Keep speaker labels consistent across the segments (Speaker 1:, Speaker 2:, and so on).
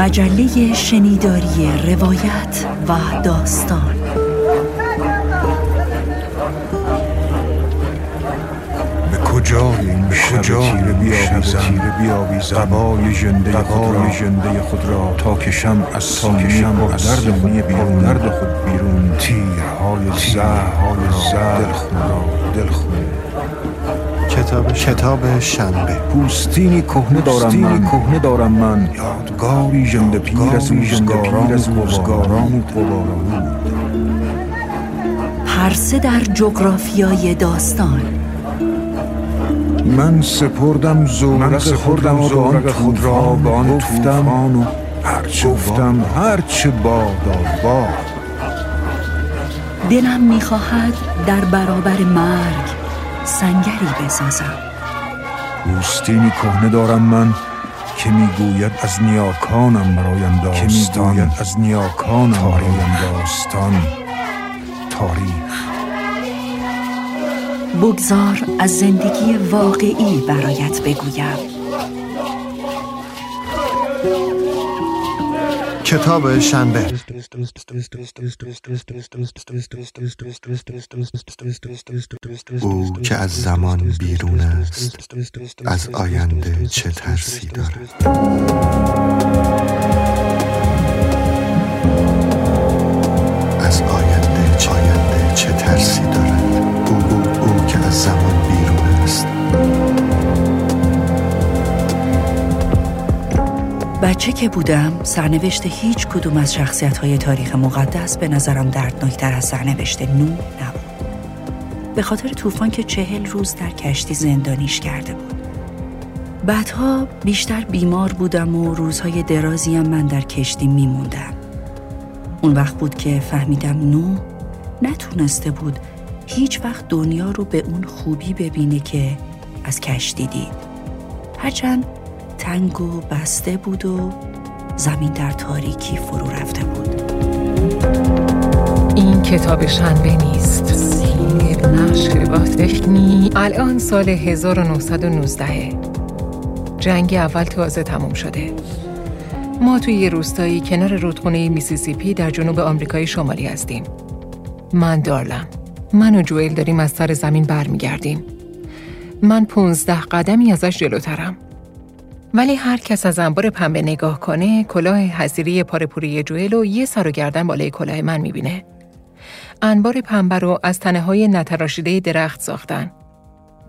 Speaker 1: مجله شنیداری روایت و داستان.
Speaker 2: شب تیره بیاویزم قبای ژنده خود را ژنده خود را. تا کشم از سینه پر درد خود بیرون درد خود بیرون. تیرهای زهرهای دلخون را دلخون
Speaker 3: کتاب کتاب شنبه.
Speaker 2: پوستینی کهنه دارم من. کهنه دارم من. یادگاری ژنده پیر از روزگاران از روزگاران
Speaker 1: هر سه در جغرافیای داستان.
Speaker 2: من سپردم زورق خوردم زورق خود را به آن گفتم و هرچه گفتم هرچه بادا باد
Speaker 1: دلم می‌خواهد در برابر مرگ سنگری بسازم.
Speaker 2: پوستینی کهنه دارم من که می‌گوید از نیاکانم برایم داستان که می‌گوید از نیاکانم برایم داستان تاریخ.
Speaker 1: بگذار از زندگی واقعی برایت بگویم.
Speaker 3: کتاب شنبه. او که از زمان بیرون است از آینده چه ترسی دارد؟ از آینده چه آینده چه ترسی دارد؟ از زمان بیرون است.
Speaker 1: بچه که بودم سرنوشت هیچ کدوم از شخصیت های تاریخ مقدس به نظرم دردناکتر از سرنوشت نو نبود. به خاطر طوفان که چهل روز در کشتی زندانیش کرده بود. بعدها بیشتر بیمار بودم و روزهای درازیم من در کشتی میموندم. اون وقت بود که فهمیدم نو نتونسته بود هیچ وقت دنیا رو به اون خوبی ببینه که از کشتی دید هرچند تنگ و بسته بود و زمین در تاریکی فرو رفته بود.
Speaker 4: این کتاب شنبه نیست. سیر نشر با تکنی الان سال 1919 جنگ اول تازه تموم شده. ما توی یه روستایی کنار رودخونه میسیسیپی در جنوب آمریکای شمالی هستیم. من دارلم. من و جوئل داریم از سر زمین برمیگردیم من پونزده قدمی ازش جلوترم ولی هر کس از انبار پنبه نگاه کنه کلاه حسیری پارپوری جوئل و یه سر و گردن بالای کلاه من می‌بینه. انبار پنبه رو از تنه های نتراشیده درخت ساختن.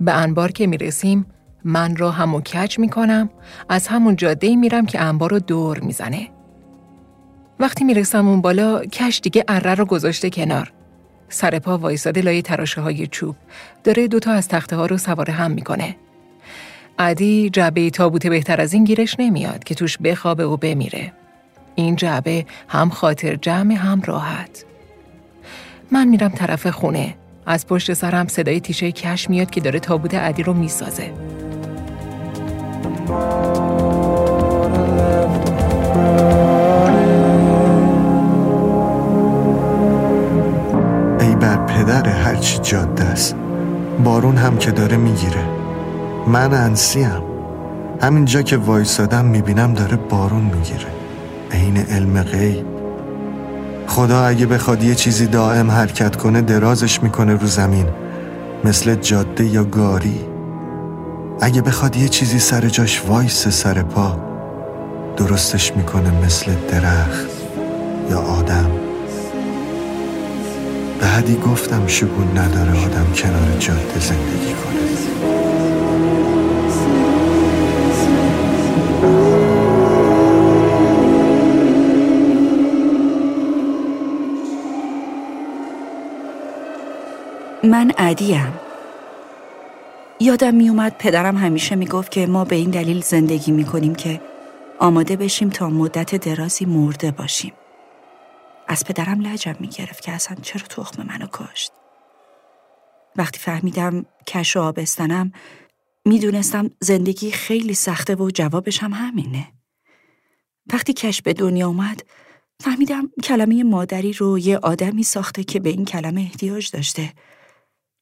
Speaker 4: به انبار که می‌رسیم من را همو کج می‌کنم از همون جاده میرم که انبار رو دور می‌زنه. وقتی می‌رسم اون بالا کش دیگه اره رو گذاشته کنار. سر پا وایساده لای تراشه های چوب داره دوتا از تخته ها رو سوار هم می‌کنه. عدی جعبه تابوت بهتر از این گیرش نمیاد که توش بخوابه و بمیره. این جعبه هم خاطر جمع هم راحت. من میرم طرف خونه. از پشت سرم صدای تیشه کش میاد که داره تابوت عدی رو می‌سازه.
Speaker 3: پدر هرچی جاده است. بارون هم که داره می‌گیره. من انسیم همینجا که وایسادم می‌بینم داره بارون می‌گیره. عین علم غیب. خدا اگه بخواد یه چیزی دائم حرکت کنه درازش می‌کنه رو زمین. مثل جاده یا گاری. اگه بخواد یه چیزی سر جاش وایس سر پا درستش می‌کنه مثل درخت یا آدم. به حدی گفتم شگون نداره آدم کنار جاده زندگی کنه.
Speaker 1: من عدیم. یادم میومد پدرم همیشه می‌گفت که ما به این دلیل زندگی می‌کنیم که آماده بشیم تا مدت درازی مرده باشیم. از پدرم لجم می‌گرفت که اصلا چرا تخم منو کشت. وقتی فهمیدم کش و آبستنم می‌دونستم زندگی خیلی سخته و جوابش هم همینه. وقتی کش به دنیا اومد فهمیدم کلمه مادری رو یه آدمی ساخته که به این کلمه احتیاج داشته.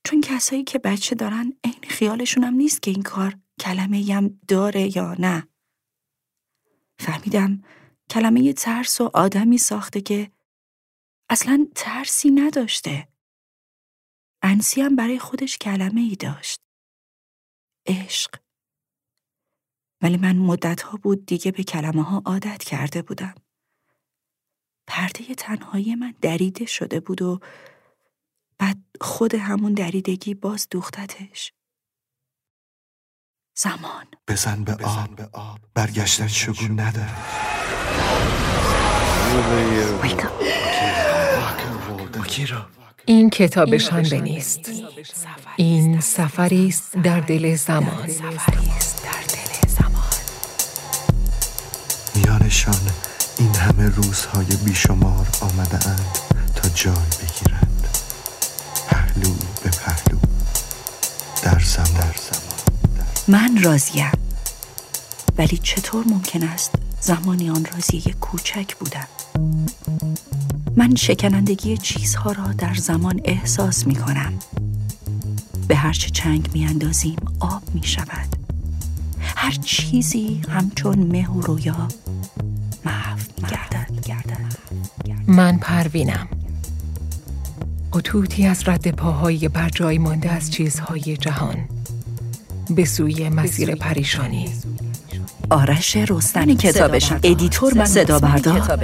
Speaker 1: چون کسایی که بچه دارن عین خیالشون هم نیست که این کار کلمه هم داره یا نه. فهمیدم کلمه ترس و آدمی ساخته که اصلا ترسی نداشته. انسی هم برای خودش کلمه ای داشت. عشق. ولی من مدت ها بود دیگه به کلمه ها عادت کرده بودم. پرده تنهایی من دریده شده بود و بعد خود همون دریدگی باز دوختتش. زمان.
Speaker 3: بزن به آب, به آب. برگشتن شگون نداره.
Speaker 4: این کتابشان بنیست این سفری است در دل زمان.
Speaker 3: میانشان این همه روزهای بیشمار آمده اند تا جای بگیرند. پهلو به پهلو. در زمان.
Speaker 1: من راضیم. ولی چطور ممکن است زمانی آن راضی کوچک بودم؟ من شکنندگی چیزها را در زمان احساس می کنم. به هرچه چنگ می اندازیم آب می شود. هر چیزی همچون مه و رویا محو گردد.
Speaker 4: من پروینم. قطوطی از رد پاهای بر جای مانده از چیزهای جهان. به سوی مسیر پریشانی.
Speaker 1: آرش رستنی کتابشن. ادیتور من صدا بردار.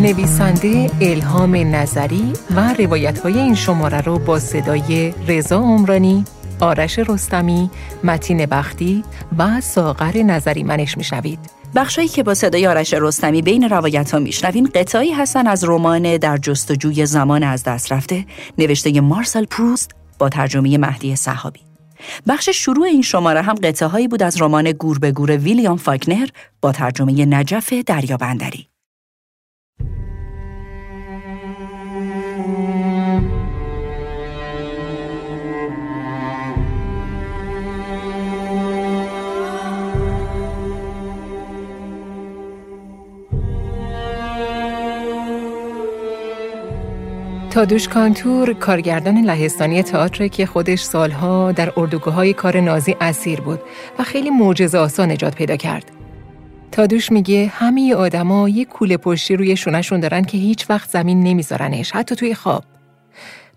Speaker 4: نویسنده الهام نظری و روایت های این شماره رو با صدای رضا عمرانی، آرش رستمی، متین بختی و ساغر نظری منش میشنوید.
Speaker 1: بخشایی که با صدای آرش رستمی بین روایت ها میشنوین قطعی هستن از رمان در جستجوی زمان از دست رفته نوشته مارسل پروست با ترجمه مهدی صحابی. بخش شروع این شماره هم قطعه هایی بود از رمان گور به گور ویلیام فاکنر با ترجمه نجف دریابندری.
Speaker 4: تادوش کانتور کارگردان لهستانی تئاتر که خودش سالها در اردوگاه های کار نازی اسیر بود و خیلی معجزه آسان نجات پیدا کرد. تادوش میگه همه آدما یه کوله پشتی روی شونشون دارن که هیچ وقت زمین نمیذارنش حتی توی خواب.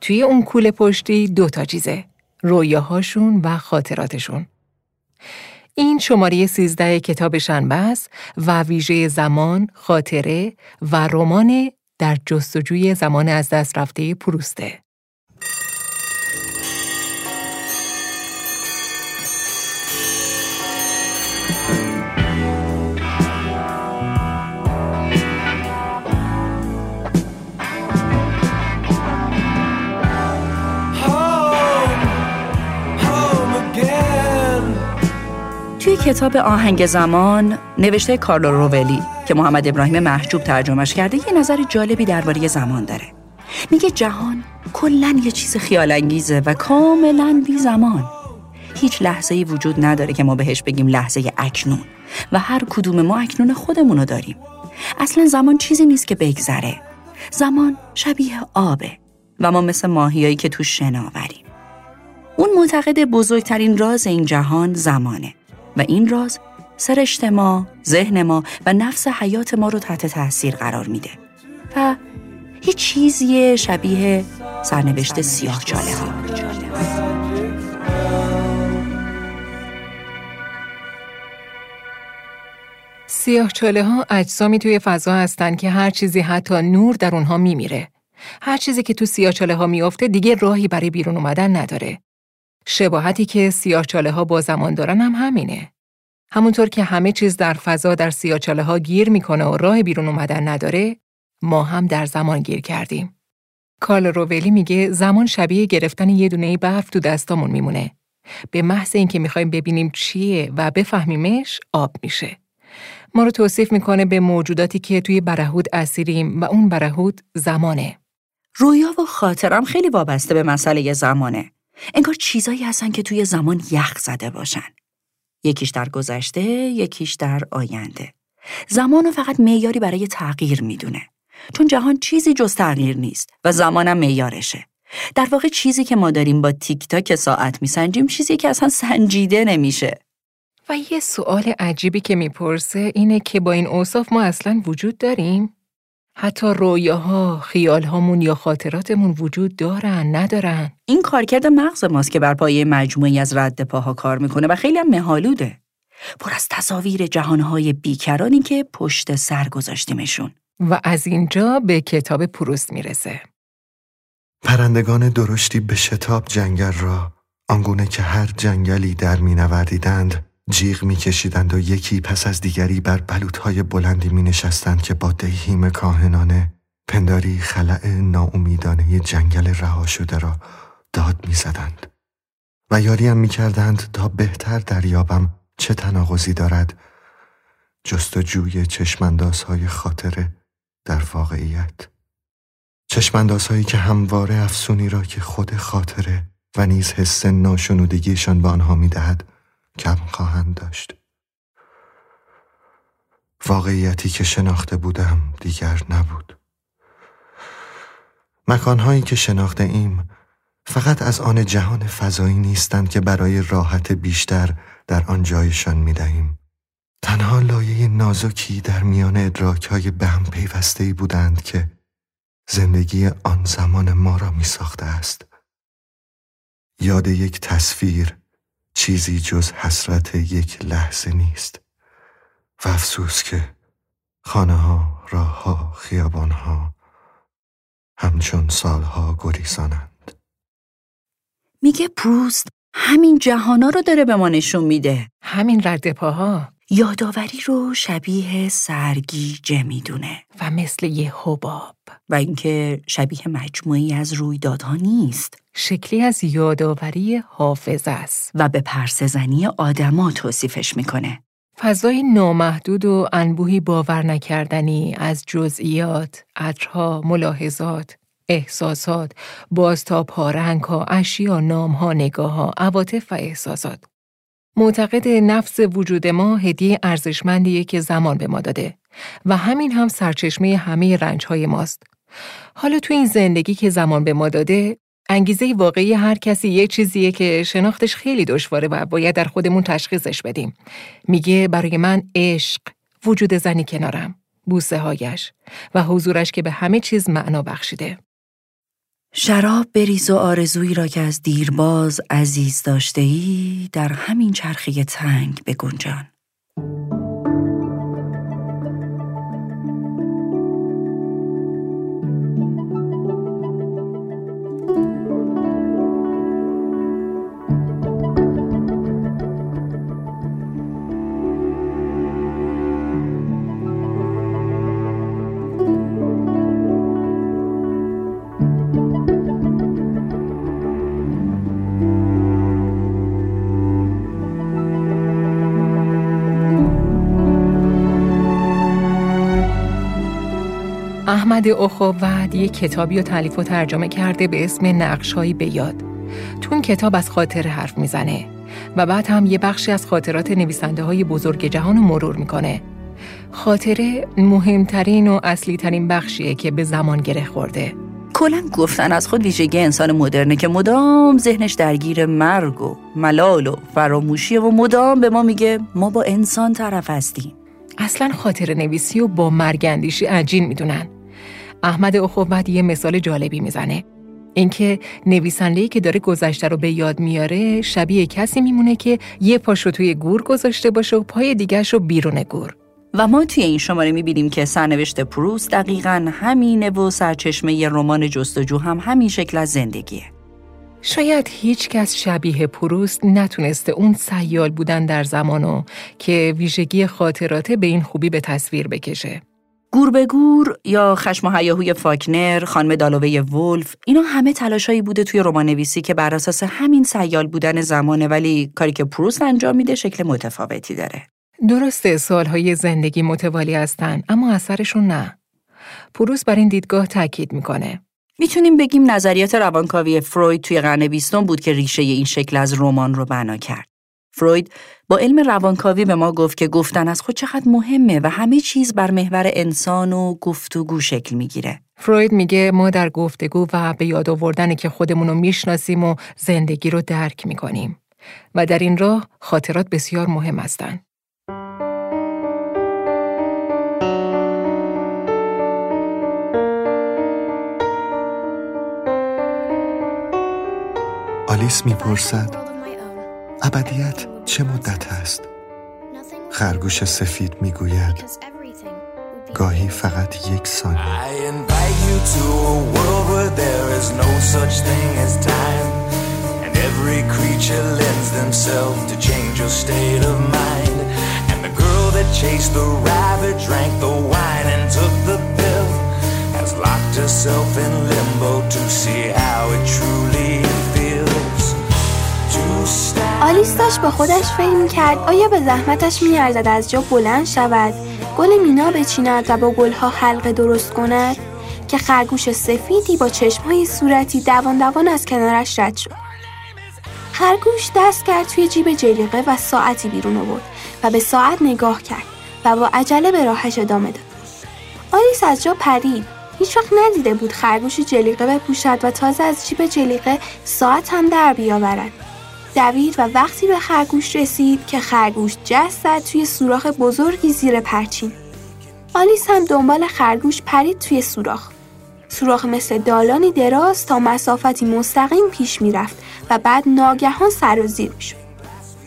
Speaker 4: توی اون کوله پشتی دو تا چیزه. رویاهاشون و خاطراتشون. این شماره 13 کتاب شنبه و ویژه زمان، خاطره و رمان در جستجوی زمان از دست رفته پروسته.
Speaker 1: کتاب آهنگ زمان نوشته کارلو روولی که محمد ابراهیم محجوب ترجمهش کرده یه نظر جالبی درباره زمان داره. میگه جهان کلا یه چیز خیال انگیزه و کاملا بی زمان. هیچ لحظه ای وجود نداره که ما بهش بگیم لحظه اکنون و هر کدوم ما اکنون خودمونو داریم. اصلا زمان چیزی نیست که بگذره. زمان شبیه آبه و ما مثل ماهیایی که تو شناوریم. اون معتقد بزرگترین راز این جهان زمانه. و این راز سرشت ما، ذهن ما و نفس حیات ما رو تحت تاثیر قرار میده و هیچ چیزی شبیه سرنوشت سیاه چاله ها.
Speaker 4: سیاه چاله ها اجسامی توی فضا هستند که هر چیزی حتی نور در اونها میمیره. هر چیزی که تو سیاه چاله ها میافته دیگه راهی برای بیرون اومدن نداره. شباهتی که سیاهچاله ها با زمان دارن هم همینه. همونطور که همه چیز در فضا در سیاهچاله ها گیر می‌کنه و راه بیرون اومدن نداره، ما هم در زمان گیر کردیم. کارل روولی میگه زمان شبیه گرفتن یه دونه برف تو دستامون میمونه. به محض اینکه می‌خوایم ببینیم چیه و بفهمیمش آب میشه. ما رو توصیف می‌کنه به موجوداتی که توی برهود اسیریم و اون برهود زمانه.
Speaker 1: رویا و خاطرم خیلی وابسته به مسئله زمانه. انگار چیزایی هستن که توی زمان یخ زده باشن. یکیش در گذشته، یکیش در آینده. زمان رو فقط معیاری برای تغییر می‌دونه. چون جهان چیزی جز تغییر نیست و زمانم معیارشه. در واقع چیزی که ما داریم با تیک تاک ساعت میسنجیم چیزی که اصلا سنجیده نمیشه.
Speaker 4: و یه سوال عجیبی که می‌پرسه اینه که با این اوصاف ما اصلا وجود داریم؟ حتی رویاها، خیالهامون یا خاطراتمون وجود دارن، ندارن؟
Speaker 1: این کارکرد مغز ماست که بر پایه مجموعی از رد پاها کار می‌کنه و خیلی هم مهالوده. پر از تصاویر جهانهای بیکرانی که پشت سر گذاشتیمشون.
Speaker 4: و از اینجا به کتاب پروست می‌رسه.
Speaker 3: پرندگان درشتی به شتاب جنگل را آنگونه که هر جنگلی در می نوردیدند جیغ می کشیدند و یکی پس از دیگری بر بلوطهای بلندی می نشستند که با دیهیم کاهنانه پنداری خلع ناامیدانه جنگل رها شده را داد می زدند. و یاریم می کردند تا بهتر دریابم چه تناقضی دارد جستجوی چشمندازهای خاطره در واقعیت. چشمندازهایی که همواره افسونی را که خود خاطره و نیز حس ناشنودگیشان به آنها می‌دهد کم خواهند داشت واقعیتی که شناخته بودم دیگر نبود مکانهایی که شناخته ایم فقط از آن جهان فضایی نیستند که برای راحت بیشتر در آن جایشان می دهیم. تنها لایه نازکی در میان ادراک های به هم پیوسته بودند که زندگی آن زمان ما را می ساخته است. یاد یک تصویر چیزی جز حسرت یک لحظه نیست. و افسوس که خانه ها، راه ها، خیابان ها همچون سالها گریزانند
Speaker 1: میگه پروست همین جهانا رو داره به ما نشون میده.
Speaker 4: همین ردپاها
Speaker 1: یادآوری رو شبیه سرگیجه می‌دونه.
Speaker 4: و مثل یه حباب.
Speaker 1: و اینکه شبیه مجموعی از رویدادها نیست
Speaker 4: شکلی از یادآوری حافظ است
Speaker 1: و به پرسزنی آدما توصیفش می‌کنه
Speaker 4: فضای نامحدود و انبوهی باور نکردنی از جزئیات، عطرها، ملاحظات، احساسات، بازتابها، رنگها، اشیا، نامها، نگاهها، عواطف و احساسات. معتقد نفس وجود ما هدیه ارزشمندیه که زمان به ما داده و همین هم سرچشمه همه رنجهای ماست. حالا تو این زندگی که زمان به ما داده، انگیزه واقعی هر کسی یه چیزیه که شناختش خیلی دشواره و باید در خودمون تشخیصش بدیم. میگه برای من عشق، وجود زنی کنارم، بوسه هایش و حضورش که به همه چیز معنا بخشیده.
Speaker 1: شراب بریز و آرزویی را که از دیرباز عزیز داشته ای در همین چرخه تنگ بگنجان.
Speaker 4: احمد اخوت یک کتابی و تعلیف و ترجمه کرده به اسم نقشهایی به یاد. تو این کتاب از خاطر حرف می‌زنه و بعد هم یه بخشی از خاطرات نویسنده های بزرگ جهان رو مرور می‌کنه. خاطره مهمترین و اصلی ترین بخشیه که به زمان گره خورده.
Speaker 1: کلا گفتن از خود ویژگی انسان مدرنه که مدام ذهنش درگیر مرگ و ملال و فراموشی و مدام به ما میگه ما با انسان طرف هستیم.
Speaker 4: اصلا خاطر نویسی و با مرگندیشی عجین می‌دونن. احمد اخوت یه مثال جالبی می‌زنه. اینکه نویسنده‌ای که داره گذشته رو به یاد میاره شبیه کسی میمونه که یه پاشو توی گور گذاشته باشه و پای دیگرش رو بیرون گور.
Speaker 1: و ما توی این شماره می‌بینیم که سرنوشت پروست دقیقا همینه و سرچشمه یه رمان جستجو هم همین شکل از زندگیه.
Speaker 4: شاید هیچ کس شبیه پروست نتونسته اون سیال بودن در زمانو که ویژگی خاطراته به این خوبی به تصویر بکشه.
Speaker 1: گور به گور یا خشم و هیاهوی فاکنر، خانم دالوه ولف، اینا همه تلاشایی بوده توی رمان نویسی که بر اساس همین سیال بودن زمانه ولی کاری که پروست انجام میده شکل متفاوتی داره.
Speaker 4: درسته سالهای زندگی متوالی هستن اما اثرشون نه. پروست بر این دیدگاه تاکید می‌کنه.
Speaker 1: می‌تونیم بگیم نظریات روانکاوی فروید توی قرن بیستم بود که ریشه این شکل از رمان رو بنا کرد. فروید با علم روانکاوی به ما گفت که گفتن از خود چقدر مهمه و همه چیز بر محور انسان و گفتگو شکل می‌گیره.
Speaker 4: فروید میگه ما در گفتگو و به یاد آوردن که خودمون رو می‌شناسیم و زندگی رو درک می‌کنیم و در این راه خاطرات بسیار مهم هستند.
Speaker 5: آلیس می‌پرسد ابدیت چه مدت است؟ خرگوش سفید می‌گوید گاهی فقط یک ثانیه Every creature lends themselves to change your state of mind. And the girl that chased the rabbit drank the wine and took the pill has locked herself in limbo to see how it truly آلیس داشت با خودش فکر کرد. آیا به زحمتش میارزد از جا بلند شود؟ گل مینا بچیند و با گلها حلقه درست کند؟ که خرگوش سفیدی با چشمهای صورتی دوان دوان از کنارش رد شد. خرگوش دست کرد توی جیب جلیقه و ساعتی بیرون آورد و به ساعت نگاه کرد و با عجله به راهش ادامه داد. آلیس از جا پرید. هیچ وقت ندیده بود خرگوش جلیقه بپوشد و تازه از جیب جلیقه ساعت هم در بیاورد. دوید و وقتی به خرگوش رسید که خرگوش جست زد توی سوراخ بزرگی زیر پرچین آلیس هم دنبال خرگوش پرید توی سوراخ سوراخ مثل دالانی دراز تا مسافتی مستقیم پیش می‌رفت و بعد ناگهان سر و زیر می‌شد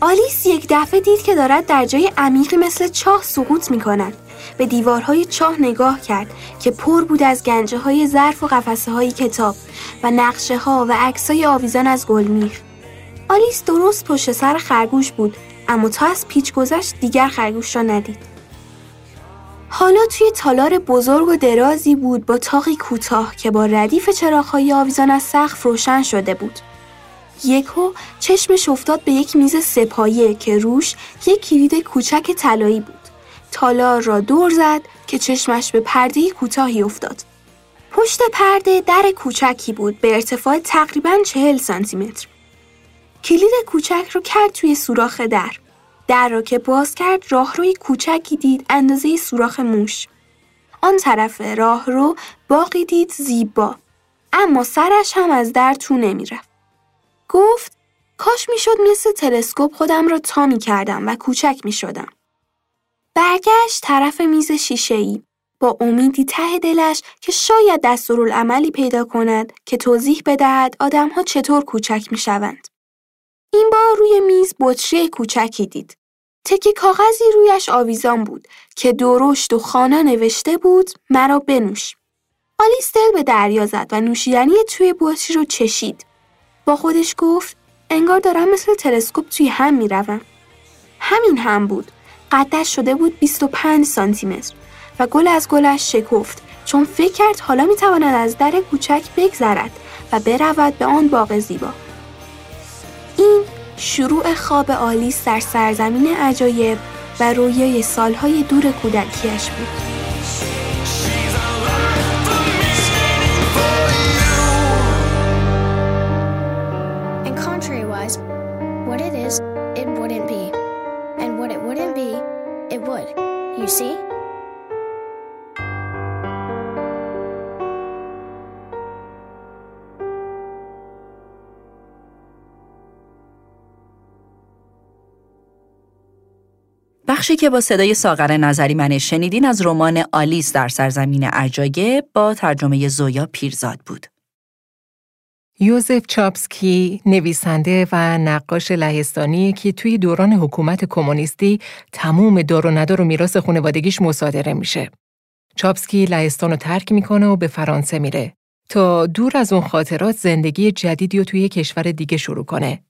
Speaker 5: آلیس یک دفعه دید که دارد در جای عمیقی مثل چاه سقوط می کند. به دیوارهای چاه نگاه کرد که پر بود از گنجه های ظرف و قفسه های کتاب و نقشه ها و عکس های آویزان از گلمیخ. آلیس درست پشت سر خرگوش بود اما تا از پیچ گذشت دیگر خرگوش را ندید. حالا توی تالار بزرگ و درازی بود با تاقی کوتاه که با ردیف چراغهای آویزان از سقف روشن شده بود. یکو چشمش افتاد به یک میز سپایه که روش یک کلید کوچک طلایی بود. تالار را دور زد که چشمش به پرده کوتاهی افتاد. پشت پرده در کوچکی بود به ارتفاع تقریبا چهل سانتی متر. کلید کوچک رو کرد توی سوراخ در. در را که باز کرد راهروی کوچکی دید اندازه سوراخ موش. آن طرف راه رو باقی دید زیبا. اما سرش هم از در تو نمی‌رفت. گفت کاش می‌شد مثل تلسکوپ خودم را تا می کردم و کوچک می شدم. برگشت طرف میز شیشه ای با امیدی ته دلش که شاید دستورالعملی پیدا کند که توضیح بدهد آدمها چطور کوچک می شوند. این بار روی میز بطری کوچکی دید. تکی کاغذی رویش آویزان بود که درشت و خانه نوشته بود مرا بنوش. آلیس دل به دریا زد و نوشیدنی توی بطری رو چشید. با خودش گفت انگار دارم مثل تلسکوپ توی هم می‌روم. همین هم بود. قدش شده بود 25 سانتی متر و گل از گلش شکفت چون فکر کرد حالا می‌تواند از در کوچک بگذرد و برود به آن باغ زیبا. این شروع خواب آلیس در سرزمین عجایب و رویای سالهای دور کودکیش بود. You see?
Speaker 1: بخشی که با صدای ساغر نظری من شنیدین از رمان آلیس در سرزمین عجایب با ترجمه زویا پیرزاد بود.
Speaker 4: یوزف چاپسکی نویسنده و نقاش لهستانی که توی دوران حکومت کمونیستی تموم دار و ندار و میراث خانوادگیش مصادره میشه. چاپسکی لهستان رو ترک می‌کنه و به فرانسه میره تا دور از اون خاطرات زندگی جدیدی رو توی کشور دیگه شروع کنه.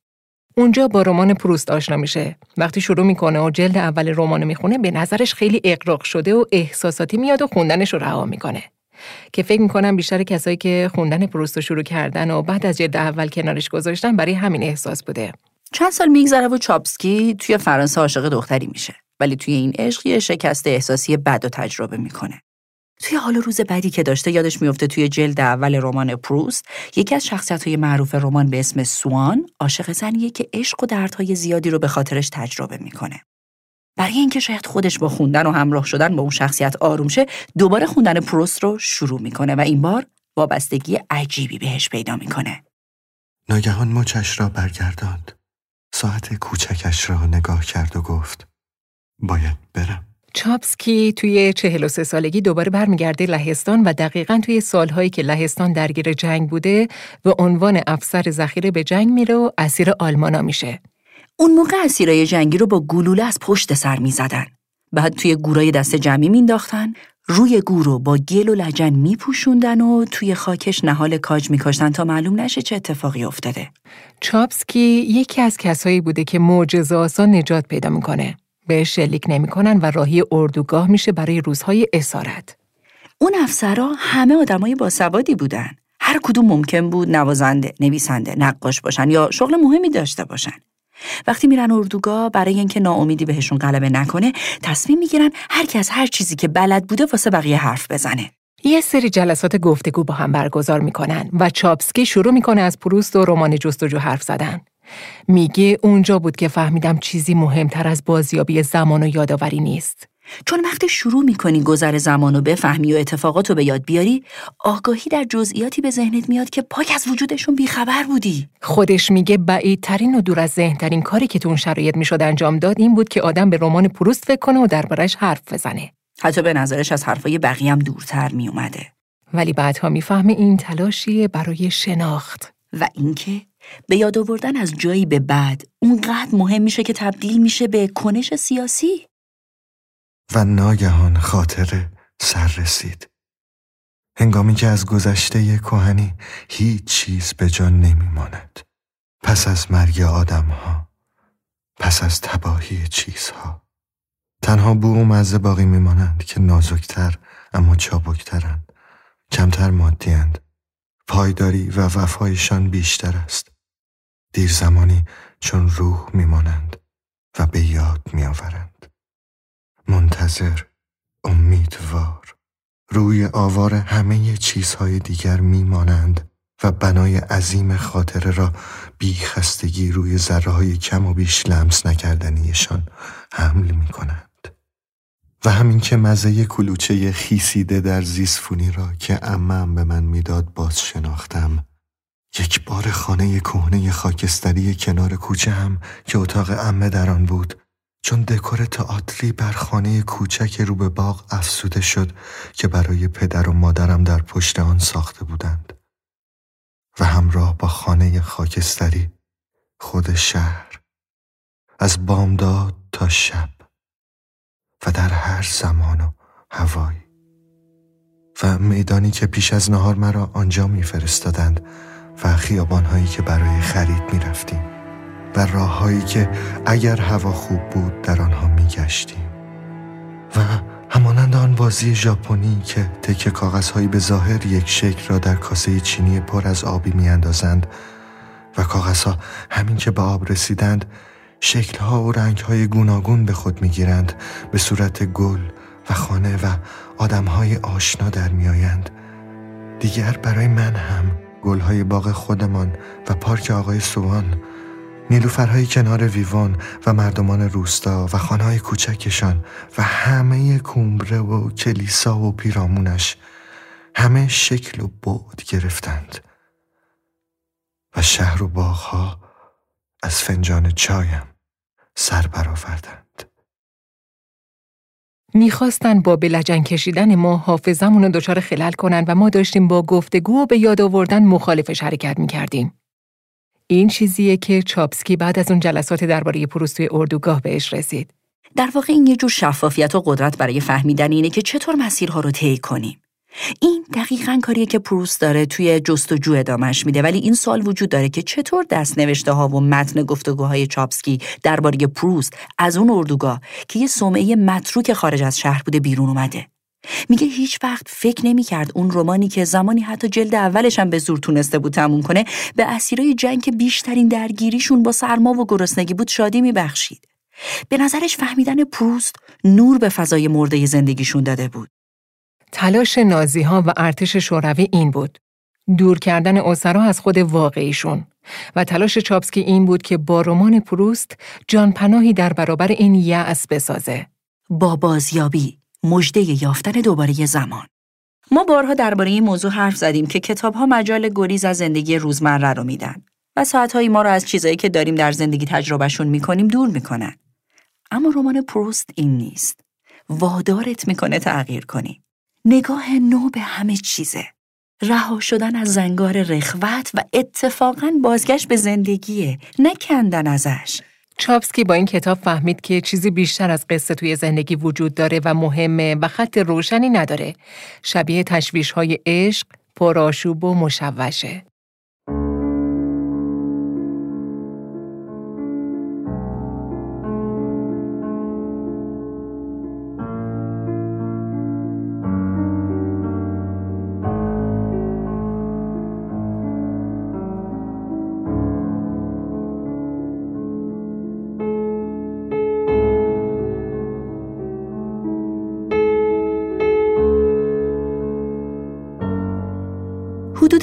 Speaker 4: اونجا با رمان پروست آشنا میشه. وقتی شروع می‌کنه و جلد اول رمان می‌خونه به نظرش خیلی اقراق شده و احساساتی میاد و خوندنش رو رها می‌کنه. که فکر می‌کنم بیشتر کسایی که خوندن پروست رو شروع کردن و بعد از جلد اول کنارش گذاشتن برای همین احساس بوده.
Speaker 1: چند سال میگذره و چاپسکی توی فرانسه عاشق دختری میشه. ولی توی این عشق یه شکست احساسی بد و تجربه می‌کنه. توی حال روز بعدی که داشته یادش میفته توی جلد اول رمان پروست یکی از شخصیت های معروف رمان به اسم سوان عاشق زنیه که عشق و دردهای زیادی رو به خاطرش تجربه می‌کنه. برای اینکه شاید خودش با خوندن و همراه شدن با اون شخصیت آروم شه دوباره خوندن پروست رو شروع می‌کنه و این بار وابستگی عجیبی بهش پیدا می‌کنه.
Speaker 3: ناگهان مچش را برگرداند. ساعت کوچکش را نگاه کرد و گفت باید برم.
Speaker 4: چاپسکی توی 43 سالگی دوباره برمیگرده لهستان و دقیقا توی سالهایی که لهستان درگیر جنگ بوده و عنوان افسر ذخیره به جنگ میره و اسیر آلمانا میشه.
Speaker 1: اون موقع اسیرای جنگی رو با گلوله از پشت سر می‌زدن. بعد توی گورای دست جمعی مینداختن روی گورو با گل و لجن میپوشوندن و توی خاکش نهال کاج میکاشتن تا معلوم نشه چه اتفاقی افتاده.
Speaker 4: چاپسکی یکی از کسایی بوده که معجزه آسان نجات پیدا می‌کنه. بهش شلیک نمی‌کنن و راهی اردوگاه میشه برای روزهای اسارت.
Speaker 1: اون افسرها همه آدمای باسوادی بودن. هر کدوم ممکن بود نوازنده، نویسنده، نقاش باشن یا شغل مهمی داشته باشن. وقتی میرن اردوگاه برای اینکه ناامیدی بهشون غلبه نکنه تصمیم می‌گیرن هر کی از هر چیزی که بلد بوده واسه بقیه حرف بزنه
Speaker 4: یه سری جلسات گفتگو با هم برگزار می‌کنن و چاپسکی شروع می‌کنه از پروست و رمان جستجو حرف زدن میگه اونجا بود که فهمیدم چیزی مهمتر از بازیابی زمان و یادآوری نیست.
Speaker 1: چون وقتی شروع می‌کنی گذر زمان و بفهمی و اتفاقات رو به یاد بیاری آگاهی در جزئیاتی به ذهنت میاد که پاک از وجودشون بیخبر بودی.
Speaker 4: خودش میگه بعیدترین و دور از ذهنترین کاری که تو اون شرایط می‌شد انجام داد این بود که آدم به رمان پروست فکر کنه و دربارش حرف بزنه.
Speaker 1: حتی به نظرش از حرفای بقیه هم دورتر میومده
Speaker 4: ولی بعدها می‌فهمه این تلاشیه برای شناخت.
Speaker 1: و اینکه به یاد آوردن از جایی به بعد اونقدر مهم میشه که تبدیل میشه به کنش سیاسی
Speaker 3: و ناگهان خاطر سر رسید. هنگامی که از گذشته کهنی هیچ چیز به جان نمیماند. پس از مرگ آدمها، پس از تباهی چیزها. تنها بو و مزه باقی میمانند که نازکتر اما چابکترند. کمتر مادیند. پایداری و وفایشان بیشتر است. دیر زمانی چون روح میمانند و به یاد میآورند. منتظر امیدوار روی آوار همه چیزهای دیگر میمانند و بنای عظیم خاطره را بی خستگی روی ذره کم و بیش لمس نکردنیشان حمل می کنند. و همین که مزه کلوچه خیسیده در زیسفونی را که امم به من می‌داد باز شناختم یک بار خانه کهنه خاکستری کنار کوچه هم که اتاق امه در آن بود. چون دکور تئاتری بر خانه کوچک رو به باغ افسوده شد که برای پدر و مادرم در پشت آن ساخته بودند. و همراه با خانه خاکستری خود شهر از بامداد تا شب و در هر زمان و هوایی و میدانی که پیش از نهار مرا آنجا میفرستادند و خیابانهایی که برای خرید می‌رفتیم و راههایی که اگر هوا خوب بود در آنها میگشتیم. و همانند آن بازی ژاپنی که تکه کاغذهایی به ظاهر یک شکل را در کاسه چینی پر از آبی میاندازند و کاغذها همین که به آب رسیدند شکلها و رنگهای گوناگون به خود می‌گیرند به صورت گل و خانه و آدمهای آشنا در میآیند. دیگر برای من هم گلهای باغ خودمان و پارک آقای سوان نیلوفرهای کنار ویوان و مردمان روستا و خانهای کوچکشان و همه کومبره و کلیسا و پیرامونش همه شکل و بعد گرفتند و شهر و باغها از فنجان چایم سر برآوردند.
Speaker 4: می‌خواستن با بلجن کشیدن ما حافظمون رو دچار خلل کنن و ما داشتیم با گفتگو و به یاد آوردن مخالفش حرکت می‌کردیم. این چیزیه که چاپسکی بعد از اون جلسات درباره پروستوی اردوگاه بهش رسید.
Speaker 1: در واقع این یه جور شفافیت و قدرت برای فهمیدن اینه که چطور مسیرها رو طی کنیم. این دقیقا کاریه که پروست داره توی جستجو ادامش میده. ولی این سال وجود داره که چطور دست نوشته ها و متن گفتگوهای چاپسکی درباره پروست از اون اردوگاه که یه سومعه متروک خارج از شهر بوده بیرون اومده. میگه هیچ وقت فکر نمی‌کرد اون رومانی که زمانی حتی جلد اولش هم به زور تونسته بود تموم کنه به اسیرای جنگ که بیشترین درگیریشون با سرما و گرسنگی بود شادی میبخشید. به نظرش فهمیدن پروست نور به فضای مرده زندگیشون داده بود.
Speaker 4: تلاش نازی ها و ارتش شوروی این بود. دور کردن اسرا از خود واقعیشون و تلاش چاپسکی این بود که با رمان پروست جان پناهی در برابر این یأس بسازه.
Speaker 1: با بازیابی مژده یافتن دوباره زمان ما بارها درباره این موضوع حرف زدیم که کتاب ها مجال گریز از زندگی روزمره رو میدن و ساعتهایی ما رو از چیزایی که داریم در زندگی تجربهشون می‌کنیم دور می‌کنن. اما رمان پروست این نیست. وادارت می‌کنه تغییر کنی. نگاه نو به همه چیزه. رها شدن از زنگار رخوت و اتفاقا بازگشت به زندگیه نه ازش.
Speaker 4: چاپسکی با این کتاب فهمید که چیزی بیشتر از قصه توی زندگی وجود داره و مهمه و خط روشنی نداره. شبیه تشویش های عشق، پرآشوب و مشوشه.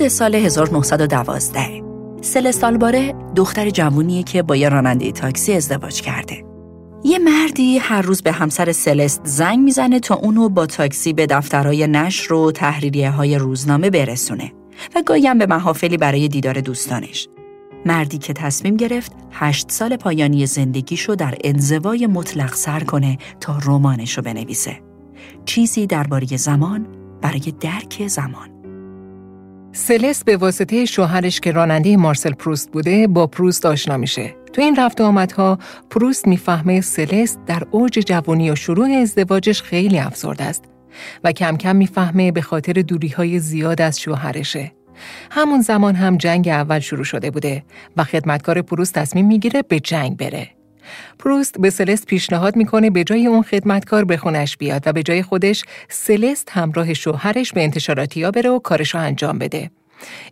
Speaker 1: سال 1912 سل سالباره دختر جوونیه که با یه راننده تاکسی ازدواج کرده. یه مردی هر روز به همسر سلست زنگ می‌زنه تا اونو با تاکسی به دفترهای نشر و تحریریه های روزنامه برسونه و گاهی به محافلی برای دیدار دوستانش. مردی که تصمیم گرفت هشت سال پایانی زندگیشو در انزوای مطلق سر کنه تا رمانشو بنویسه. چیزی درباره زمان برای درک زمان.
Speaker 4: سلس به واسطه شوهرش که راننده مارسل پروست بوده با پروست آشنا میشه. تو این رفت آمدها پروست می‌فهمه سلست در اوج جوانی و شروع ازدواجش خیلی افسرده است و کم کم می‌فهمه به خاطر دوری های زیاد از شوهرشه. همون زمان هم جنگ اول شروع شده بوده و خدمتکار پروست تصمیم می‌گیره به جنگ بره. پروست به سلست پیشنهاد می‌کنه به جای اون خدمتکار به خونش بیاد و به جای خودش سلست همراه شوهرش به انتشاراتیا بره و کارش رو انجام بده.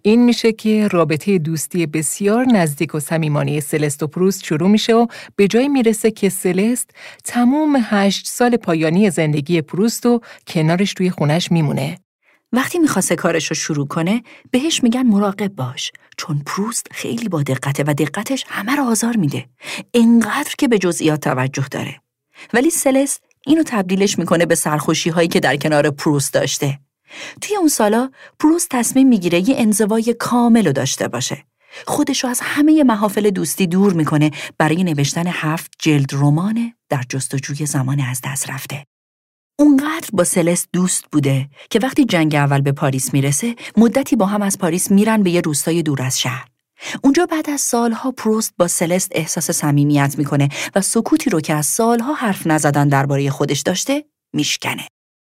Speaker 4: این میشه که رابطه دوستی بسیار نزدیک و صمیمانه سلست و پروست شروع میشه و به جای می‌رسه که سلست تموم هشت سال پایانی زندگی پروست و کنارش توی خونش میمونه.
Speaker 1: وقتی می‌خواسته کارش رو شروع کنه بهش میگن مراقب باش چون پروست خیلی با دقته و دقتش همه رو آزار میده. انقدر که به جزئیات توجه داره. ولی سلست اینو تبدیلش می‌کنه به سرخوشی هایی که در کنار پروست داشته. توی اون سالا پروست تصمیم می‌گیره یه انزوای کامل رو داشته باشه. خودش رو از همه محافل دوستی دور می‌کنه برای نوشتن هفت جلد رمان در جستجوی زمان از دست رفته. اونقدر با سلست دوست بوده که وقتی جنگ اول به پاریس می‌رسه مدتی با هم از پاریس میرن به یه روستای دور از شهر. اونجا بعد از سالها پروست با سلست احساس صمیمیت می‌کنه و سکوتی رو که از سالها حرف نزدن درباره خودش داشته میشکنه.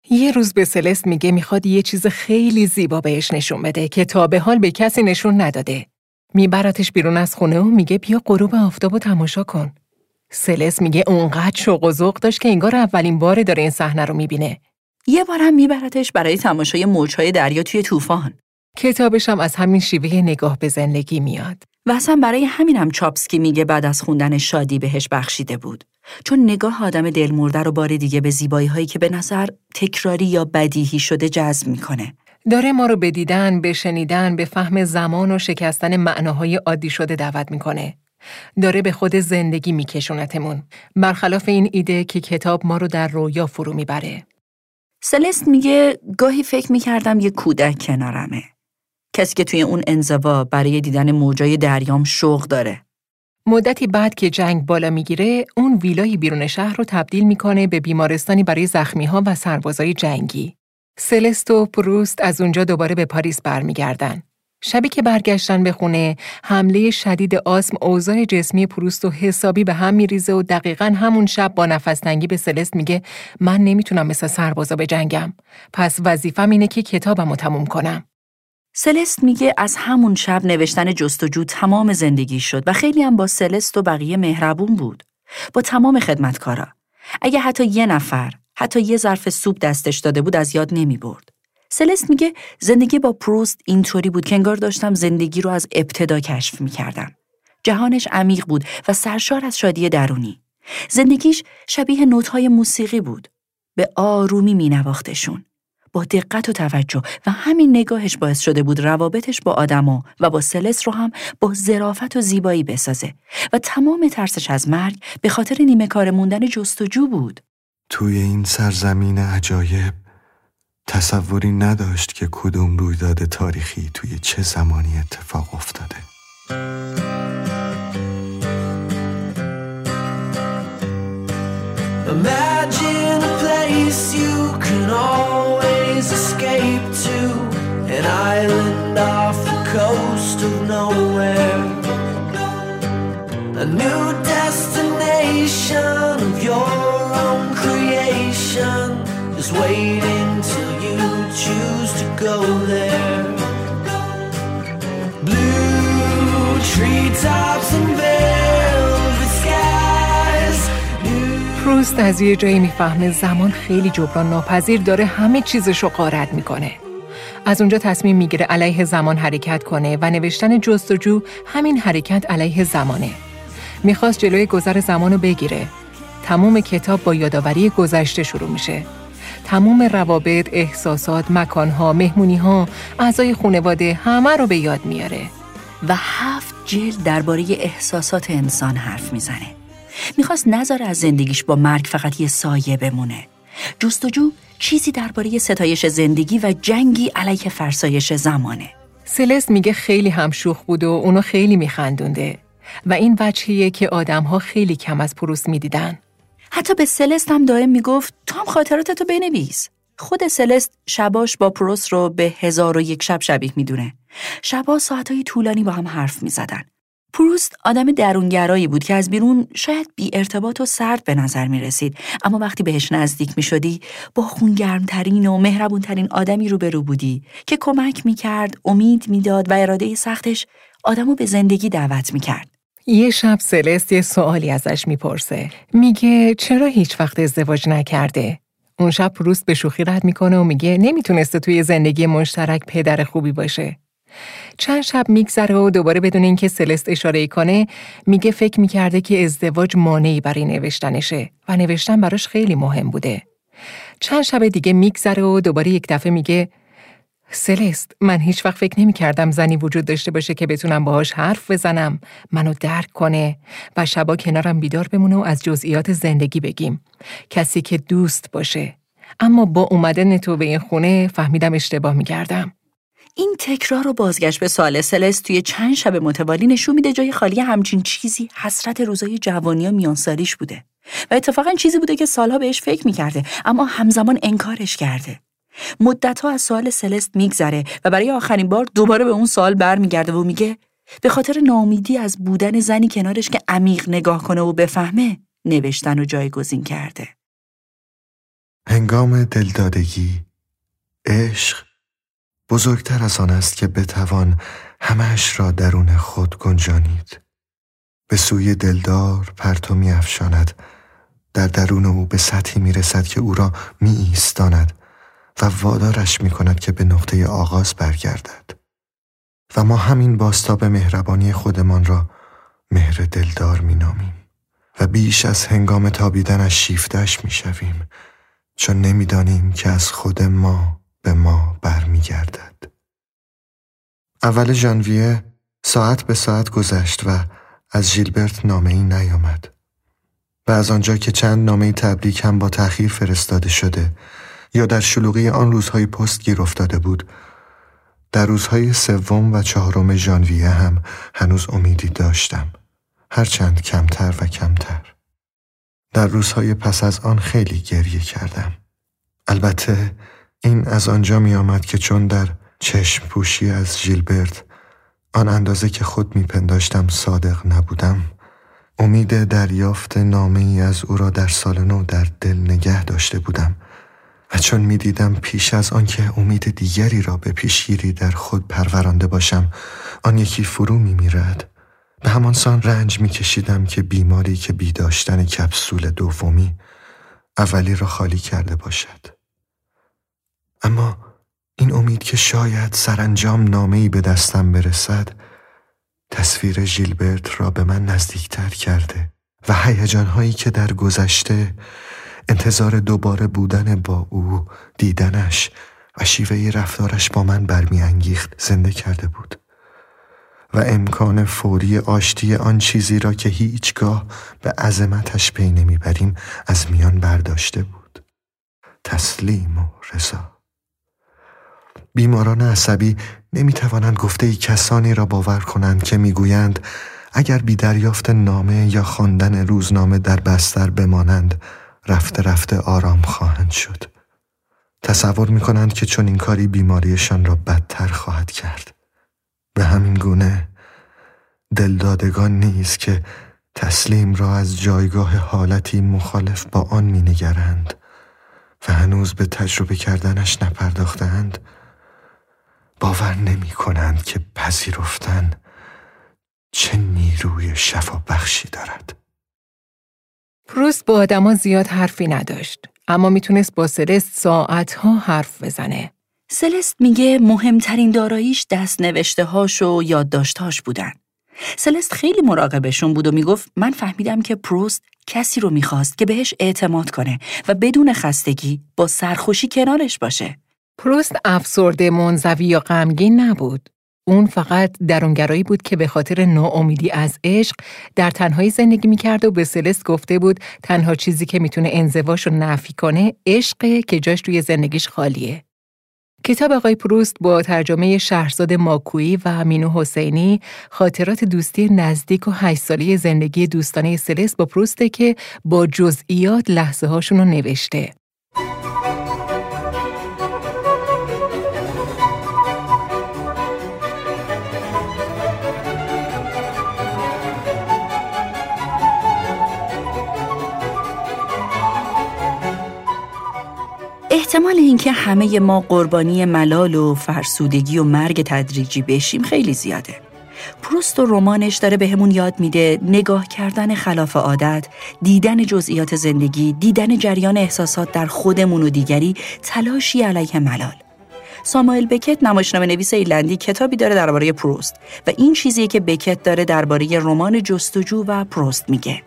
Speaker 4: یه روز به سلست میگه می‌خواد یه چیز خیلی زیبا بهش نشون بده که تا به حال به کسی نشون نداده. میبرتش بیرون از خونه و میگه بیا غروب آفتاب و تماشا کن. سلس میگه اونقدر شوق و ذوق داشت که انگار اولین بار داره این صحنه رو می‌بینه.
Speaker 1: یه بارم میبرتش برای تماشای موجهای دریا توی طوفان.
Speaker 4: کتابش هم از همین شیوه نگاه به زندگی میاد.
Speaker 1: و اصلا برای همینم چاپسکی میگه بعد از خوندن شادی بهش بخشیده بود. چون نگاه آدم دلمرده رو بار دیگه به زیبایی هایی که به نظر تکراری یا بدیهی شده جذب می‌کنه.
Speaker 4: داره ما رو به دیدن، به شنیدن، به فهم زمان و شکستن معناهای عادی شده دعوت می‌کنه. داره به خود زندگی میکشونتمون. برخلاف این ایده که کتاب ما رو در رویا فرو می‌بره.
Speaker 1: سلست میگه گاهی فکر می‌کردم یه کودک کنارمه. کسی که توی اون انزوا برای دیدن موجای دریام شوق داره.
Speaker 4: مدتی بعد که جنگ بالا می‌گیره اون ویلای بیرون شهر رو تبدیل می‌کنه به بیمارستانی برای زخمی ها و سربازای جنگی. سلست و پروست از اونجا دوباره به پاریس برمیگردن. شبی که برگشتن به خونه، حمله شدید آسم اوضاع جسمی پروست و حسابی به هم میریزه و دقیقا همون شب با نفس تنگی به سلست میگه من نمی‌تونم مثل سربازا به جنگم. پس وظیفم اینه که کتابم رو تموم کنم.
Speaker 1: سلست میگه از همون شب نوشتن جستجو تمام زندگی شد و خیلی هم با سلست و بقیه مهربون بود. با تمام خدمتکارا. اگه حتی یه نفر، حتی یه ظرف سوپ دستش داده بود از یاد نمی برد. سلست میگه زندگی با پروست اینطوری بود که انگار داشتم زندگی رو از ابتدا کشف می‌کردم. جهانش عمیق بود و سرشار از شادی درونی. زندگیش شبیه نوتهای موسیقی بود. به آرومی مینواختشون. با دقت و توجه و همین نگاهش باعث شده بود روابطش با آدما و با سلس رو هم با ظرافت و زیبایی بسازه و تمام ترسش از مرگ به خاطر نیمه کار موندن جستجو بود.
Speaker 3: توی این سرزمین عجایب تصوری نداشت که کدوم رویداد تاریخی توی چه زمانی اتفاق افتاده. Imagine a place you can always escape to An island off the coast of nowhere A new destination of your own creation Just waiting go there Blue treetops and velvet skies
Speaker 4: پروست از یه جایی می‌فهمه زمان خیلی جبران ناپذیر داره همه چیزش رو قارت می‌کنه. از اونجا تصمیم می‌گیره علیه زمان حرکت کنه و نوشتن جستجو همین حرکت علیه زمانه. می‌خواست جلوی گذر زمان رو بگیره. تموم کتاب با یادآوری گذشته شروع میشه. تموم روابط، احساسات، مکانها، مهمونیها، اعضای خانواده همه رو به یاد میاره.
Speaker 1: و هفت جلد درباره احساسات انسان حرف می‌زنه. می‌خواست نظر از زندگیش با مرگ فقط یه سایه بمونه. جستجو چیزی درباره ستایش زندگی و جنگی علیه فرسایش زمانه.
Speaker 4: سلست میگه خیلی هم شوخ بود و اونو خیلی میخندونده و این وجهیه که آدمها خیلی کم از پروست می‌دیدن.
Speaker 1: حتی به سلست هم دائم می‌گفت تو هم خاطراتتو بنویس. خود سلست شباش با پروست رو به هزار و یک شب شبیه می‌دونه. شبا ساعتهای طولانی با هم حرف می‌زدن. پروست آدم درونگرایی بود که از بیرون شاید بی ارتباط و سرد به نظر می رسید اما وقتی بهش نزدیک می شدی با خونگرمترین و مهربونترین آدمی روبرو بودی که کمک می کرد، امید می‌داد و اراده سختش آدمو به زندگی دعوت می کرد.
Speaker 4: یه شب سلست یه سوالی ازش می‌پرسه. میگه چرا هیچ وقت ازدواج نکرده؟ اون شب پروست به شوخی رد می‌کنه و میگه نمی‌تونسته توی زندگی مشترک پدر خوبی باشه. چند شب میگذره و دوباره بدون اینکه سلست اشاره کنه میگه فکر می‌کرده که ازدواج مانعی برای نوشتنشه و نوشتن براش خیلی مهم بوده. چند شب دیگه میگذره و دوباره یک دفعه میگه سلست من هیچ وقت فکر نمی کردم زنی وجود داشته باشه که بتونم باهاش حرف بزنم. منو درک کنه و شبا کنارم بیدار بمونه و از جزئیات زندگی بگیم. کسی که دوست باشه. اما با اومدن تو به این خونه فهمیدم اشتباه می‌کردم.
Speaker 1: این تکرار و بازگشت به سال سلست توی چند شب متوالی نشون میده جای خالی همچین چیزی حسرت روزای جوانی و میانسالیش بوده. و اتفاقا چیزی بوده که سالها بهش فکر می‌کرده اما همزمان انکارش کرده. مدتها از سوال سلست میگذره و برای آخرین بار دوباره به اون سوال برمیگرده و میگه به خاطر ناامیدی از بودن زنی کنارش که عمیق نگاه کنه و بفهمه نوشتن و جایگزین کرده.
Speaker 3: هنگام دلدادگی عشق بزرگتر از آن است که بتوان همش را درون خود گنجانید. به سوی دلدار پرتو می افشاند در درون او به سطحی می رسد که او را می ایستاند و وادارش می کند که به نقطه آغاز برگردد و ما همین باستاب مهربانی خودمان را مهر دلدار می نامیم و بیش از هنگام تابیدنش شیفتش می شویم چون نمی‌دانیم که از خود ما به ما برمیگردد. اول ژانویه ساعت به ساعت گذشت و از ژیلبرت نامه ای نیامد. و از آنجا که چند نامه تبریک هم با تأخیر فرستاده شده یا در شلوغی آن روزهای پست گیر افتاده بود. در روزهای سوم و چهارم ژانویه هم هنوز امیدی داشتم. هرچند کمتر و کمتر. در روزهای پس از آن خیلی گریه کردم. البته این از آنجا می آمد که چون در چشم پوشی از ژیلبرت آن اندازه که خود میپنداشتم صادق نبودم امید دریافت نامه ای از او را در سال نو در دل نگه داشته بودم. و چون می‌دیدم پیش از آنکه امید دیگری را به پیشگیری در خود پرورانده باشم آن یکی فرو می میرد به همان سان رنج میکشیدم که بیماری که بی داشتن کپسول دومی اولی را خالی کرده باشد. اما این امید که شاید سرانجام نامه‌ای به دستم برسد تصویر ژیلبرت را به من نزدیکتر کرده و هیجانهایی که در گذشته انتظار دوباره بودن با او دیدنش و شیوه رفتارش با من برمیانگیخت زنده کرده بود. و امکان فوری آشتی آن چیزی را که هیچگاه به عظمتش پی نمی‌بریم از میان برداشته بود. تسلیم و رضا. بیماران عصبی نمی توانند گفته ای کسانی را باور کنند که می‌گویند اگر بی دریافت نامه یا خواندن روزنامه در بستر بمانند رفته رفته آرام خواهند شد. تصور می کنند که چون این کاری بیماریشان را بدتر خواهد کرد. به همین گونه دلدادگان نیست که تسلیم را از جایگاه حالتی مخالف با آن می نگرند و هنوز به تجربه کردنش نپرداختند باور نمی کنند که پذیرفتن چه نیروی شفا بخشی دارد.
Speaker 4: پروست با آدما زیاد حرفی نداشت اما می‌تونست با سلست ساعتها حرف بزنه
Speaker 1: سلست میگه مهمترین داراییش دست نوشته هاش و یادداشتهاش بودن. سلست خیلی مراقبشون بود و می‌گفت من فهمیدم که پروست کسی رو می‌خواست که بهش اعتماد کنه و بدون خستگی با سرخوشی کنارش باشه.
Speaker 4: پروست افسرده منزوی یا غمگین نبود. اون فقط درونگرایی بود که به خاطر ناامیدی از عشق در تنهایی زندگی می‌کرد و به سلست گفته بود تنها چیزی که می‌تونه انزواش رو نفی کنه عشقه که جاش توی زندگیش خالیه. کتاب آقای پروست با ترجمه شهرزاد ماکویی و مینو حسینی خاطرات دوستی نزدیک و هشت سالی زندگی دوستانه سلست با پروسته که با جزئیات لحظه هاشون رو نوشته.
Speaker 1: احتمال اینکه همه ما قربانی ملال و فرسودگی و مرگ تدریجی بشیم خیلی زیاده. پروست و رمانش داره بهمون یاد میده نگاه کردن خلاف عادت، دیدن جزئیات زندگی، دیدن جریان احساسات در خودمون و دیگری تلاشی علیه ملال. ساموئل بکت نمایشنامه نویس ایرلندی کتابی داره درباره پروست و این چیزی که بکت داره درباره رمان جستجو و پروست میگه.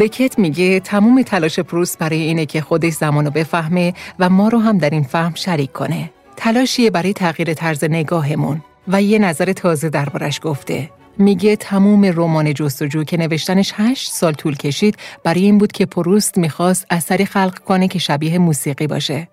Speaker 4: بکت میگه تموم تلاش پروست برای اینه که خودش زمانو بفهمه و ما رو هم در این فهم شریک کنه. تلاشیه برای تغییر طرز نگاهمون و یه نظر تازه دربارش گفته. میگه تموم رمان جستجو که نوشتنش هشت سال طول کشید برای این بود که پروست می‌خواست اثری خلق کنه که شبیه موسیقی باشه.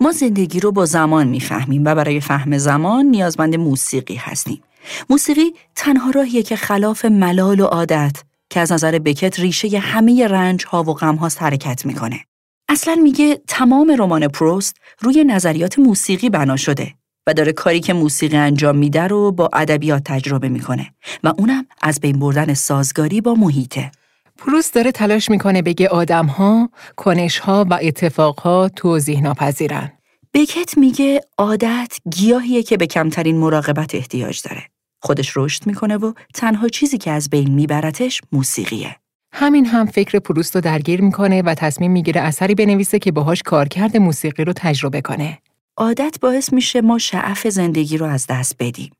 Speaker 1: ما زندگی رو با زمان می‌فهمیم و برای فهم زمان نیازمند موسیقی هستیم. موسیقی تنها راهیه که خلاف ملال و عادت که از نظر بکت ریشه همه رنج ها و غم هاست حرکت می‌کنه. اصلا میگه تمام رمان پروست روی نظریات موسیقی بنا شده و داره کاری که موسیقی انجام میده رو با ادبیات تجربه می‌کنه و اونم از بین بردن سازگاری با محیطه.
Speaker 4: پروست داره تلاش می‌کنه بگه آدم ها، کنش ها و اتفاق ها توضیح ناپذیرن.
Speaker 1: بکت میگه عادت گیاهیه که به کمترین مراقبت احتیاج داره. خودش رشد می‌کنه و تنها چیزی که از بین میبرتش موسیقیه.
Speaker 4: همین هم فکر پروست رو درگیر می‌کنه و تصمیم می‌گیره اثری بنویسه که باهاش کارکرد موسیقی رو تجربه کنه.
Speaker 1: عادت باعث میشه ما شعف زندگی رو از دست بدیم.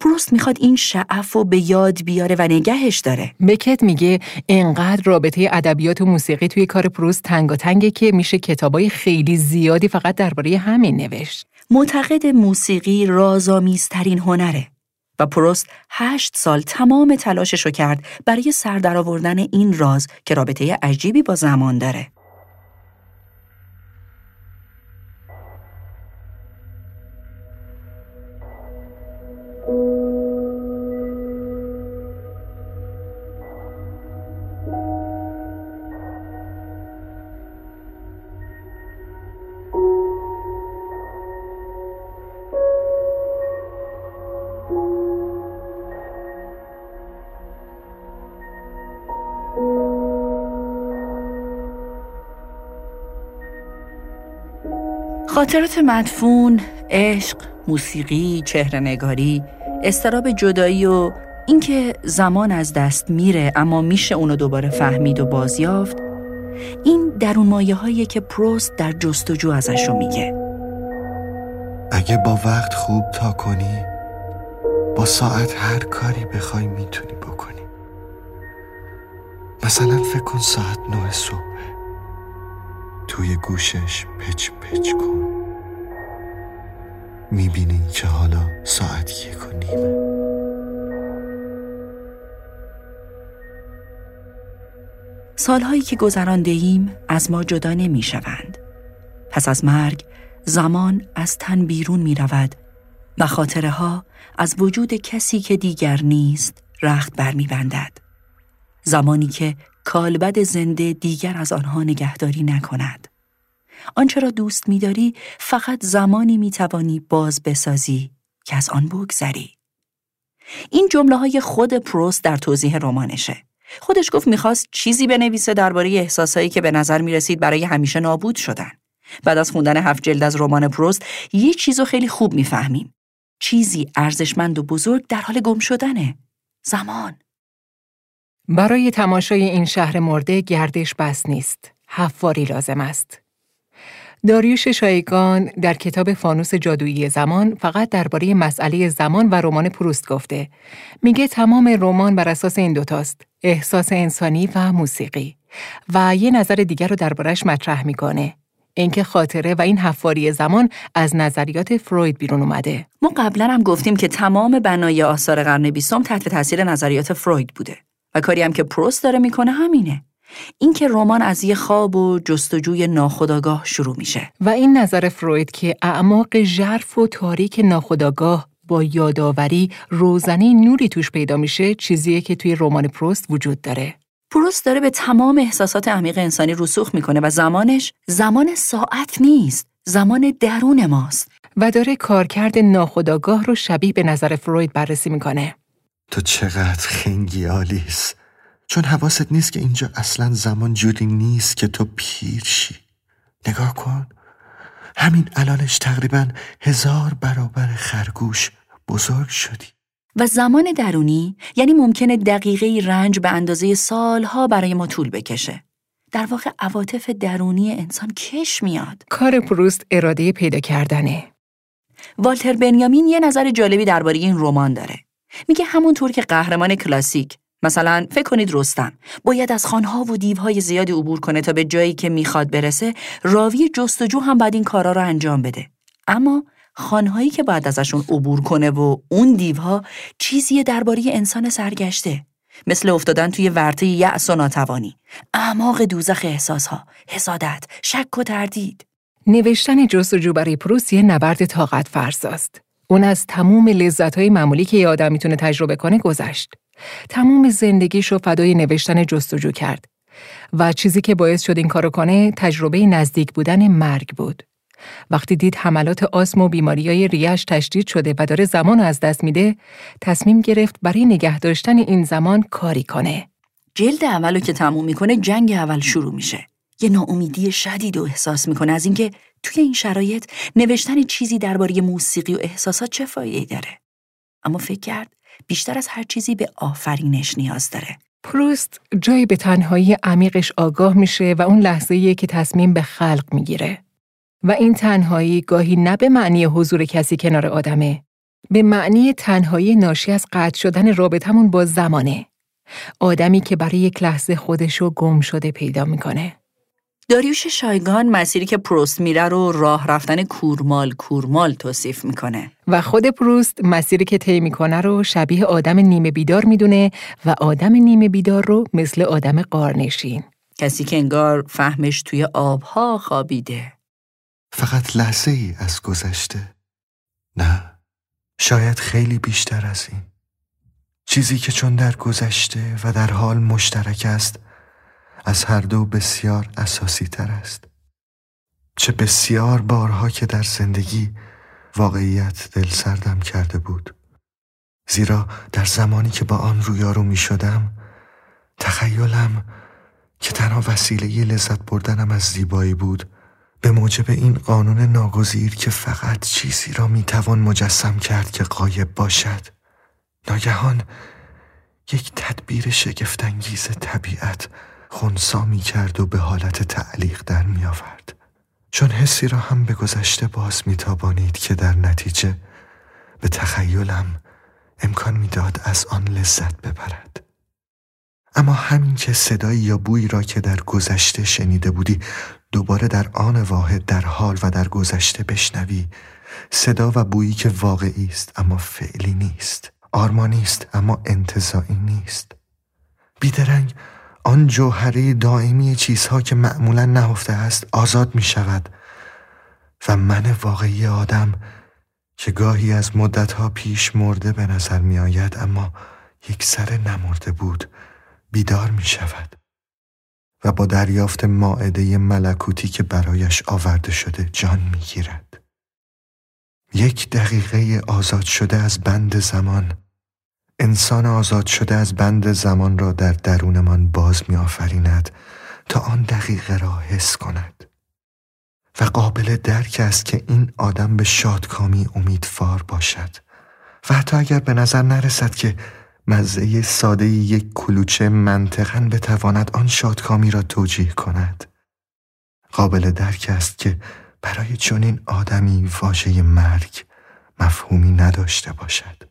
Speaker 1: پروست می‌خواد این شعف رو به یاد بیاره و نگهش داره.
Speaker 4: بکت میگه انقدر رابطه ادبیات و موسیقی توی کار پروست تنگه که میشه کتابای خیلی زیادی فقط درباره همین نوشت.
Speaker 1: معتقد موسیقی رازآمیزترین هنره. و پروست هشت سال تمام تلاشش رو کرد برای سر آوردن این راز که رابطه عجیبی با زمان داره. خاطرات مدفون، عشق، موسیقی، چهره نگاری، استراب جدایی و اینکه زمان از دست میره اما میشه اونو دوباره فهمید و بازیافت این درون مایه هایی که پروست در جستجو ازشو میگه.
Speaker 3: اگه با وقت خوب تا کنی با ساعت هر کاری بخوای می‌تونی بکنی. مثلا فکر کن ساعت نه صبح. توی گوشش پچ پچ کن می‌بینی که حالا ساعت یک و نیمه
Speaker 1: سالهایی که گذرانده ایم از ما جدا نمی شوند. پس از مرگ زمان از تن بیرون می رود و خاطره ها از وجود کسی که دیگر نیست رخت بر می بندد. زمانی که کالبد زنده دیگر از آنها نگهداری نکند. آنچه را دوست می داری فقط زمانی می توانی باز بسازی که از آن بگذری. این جمله های خود پروست در توضیح رمانشه. خودش گفت می‌خواست چیزی بنویسه درباره احساسایی که به نظر می‌رسید برای همیشه نابود شدن. بعد از خوندن هفت جلد از رمان پروست یه چیزو خیلی خوب می‌فهمیم. چیزی ارزشمند و بزرگ در حال گم شدنه. زمان.
Speaker 4: برای تماشای این شهر مرده گردش بس نیست. حفاری لازم است. داریوش شایگان در کتاب فانوس جادویی زمان فقط درباره مسئله زمان و رمان پروست گفته. میگه تمام رمان بر اساس این دوتاست. احساس انسانی و موسیقی. و یه نظر دیگر رو دربارش مطرح می‌کنه. اینکه خاطره و این حفاری زمان از نظریات فروید بیرون اومده.
Speaker 1: ما قبلا هم گفتیم که تمام بنای آثار قرن بیستم تحت تاثیر نظریات فروید بوده. و کاری هم که پروست داره می‌کنه همینه. اینکه رمان از یه خواب و جستجوی ناخودآگاه شروع میشه.
Speaker 4: و این نظر فروید که اعماق ژرف و تاریک ناخودآگاه با یادآوری روزنه نوری توش پیدا میشه چیزیه که توی رمان پروست وجود داره.
Speaker 1: پروست داره به تمام احساسات عمیق انسانی رسوخ می‌کنه و زمانش زمان ساعت نیست زمان درون ماست.
Speaker 4: و داره کارکرد ناخودآگاه رو شبیه به نظر فروید بررسی می‌کنه.
Speaker 3: تو چقدر خنگی آلیس چون حواست نیست که اینجا اصلا زمان جوری نیست که تو پیر شی نگاه کن همین الانش تقریبا هزار برابر خرگوش بزرگ شدی
Speaker 1: و زمان درونی یعنی ممکنه دقیقه رنج به اندازه سالها برای ما طول بکشه. در واقع عواطف درونی انسان کش میاد.
Speaker 4: کار پروست اراده پیدا کردنه.
Speaker 1: والتر بنیامین یه نظر جالبی درباره این رمان داره. میگه همونطور که قهرمان کلاسیک. مثلا فکر کنید رستم. باید از خانها و دیوهای زیادی عبور کنه تا به جایی که می‌خواد برسه راوی جستجو هم باید این کارا رو انجام بده. اما خانهایی که باید ازشون عبور کنه و اون دیوها چیزی درباره انسان سرگشته. مثل افتادن توی ورطه یأس و ناتوانی. اعماق دوزخ احساسها. حسادت. شک و تردید.
Speaker 4: نوشتن جستجو برای پروس یه نبرد طاقت فرساست اون از تموم لذتهای معمولی که یه آدم می‌تونه تجربه کنه گذشت تمام زندگیشو فدای نوشتن جستجو کرد و چیزی که باعث شد این کارو کنه تجربه نزدیک بودن مرگ بود. وقتی دید حملات آسم و بیماریای ریش تشدید شده و داره زمان از دست میده، تصمیم گرفت برای نگه داشتن این زمان کاری کنه.
Speaker 1: جلد اولو که تموم می‌کنه جنگ اول شروع میشه. یه ناامیدی شدید و احساس می‌کنه از اینکه توی این شرایط نوشتن چیزی درباره موسیقی و احساسات چه فایده‌ای داره. اما فکر کرد بیشتر از هر چیزی به آفرینش نیاز داره.
Speaker 4: پروست جایی به تنهایی عمیقش آگاه میشه و اون لحظه که تصمیم به خلق می‌گیره. و این تنهایی گاهی نه به معنی حضور کسی کنار آدمه، به معنی تنهایی ناشی از قطع شدن رابطمون با زمانه. آدمی که برای یک لحظه خودشو گم شده پیدا می‌کنه.
Speaker 1: داریوش شایگان مسیری که پروست میره رو راه رفتن کورمال کورمال توصیف می‌کنه.
Speaker 4: و خود پروست مسیری که طی می‌کنه رو شبیه آدم نیمه بیدار می‌دونه و آدم نیمه بیدار رو مثل آدم قارنشین.
Speaker 1: کسی که انگار فهمش توی آبها خوابیده.
Speaker 3: فقط لحظه ای از گذشته. نه شاید خیلی بیشتر از این. چیزی که چون در گذشته و در حال مشترک است از هر دو بسیار اساسی تر است. چه بسیار بارها که در زندگی واقعیت دل سردم کرده بود. زیرا در زمانی که با آن رویارو می شدم تخیلم که تنها وسیله لذت بردنم از زیبایی بود به موجب این قانون ناگزیر که فقط چیزی را می‌توان مجسم کرد که قایب باشد. ناگهان یک تدبیر شگفتانگیز طبیعت خونسا می کرد و به حالت تعلیق در می آورد. چون حسی را هم به گذشته باز می تابانید که در نتیجه به تخیلم امکان می‌داد از آن لذت ببرد. اما همین که صدایی یا بویی را که در گذشته شنیده بودی دوباره در آن واحد در حال و در گذشته بشنوی صدا و بویی که واقعی است اما فعلی نیست آرمانی است اما انتظایی نیست بیدرنگ آن جوهره دائمی چیزها که معمولا نهفته است آزاد می شود و من واقعی آدم که گاهی از مدتها پیش مرده به نظر می آید اما یک سر نمرده بود بیدار می شود و با دریافت ماعده ملکوتی که برایش آورده شده جان می گیرد. یک دقیقه آزاد شده از بند زمان انسان آزاد شده از بند زمان را در درونمان باز می آفریند تا آن دقیقه را حس کند. و قابل درک است که این آدم به شادکامی امیدوار باشد. و حتی اگر به نظر نرسد که مزه ساده یک کلوچه منطقا بتواند آن شادکامی را توجیه کند. قابل درک است که برای چنین آدمی واژه مرگ مفهومی نداشته باشد.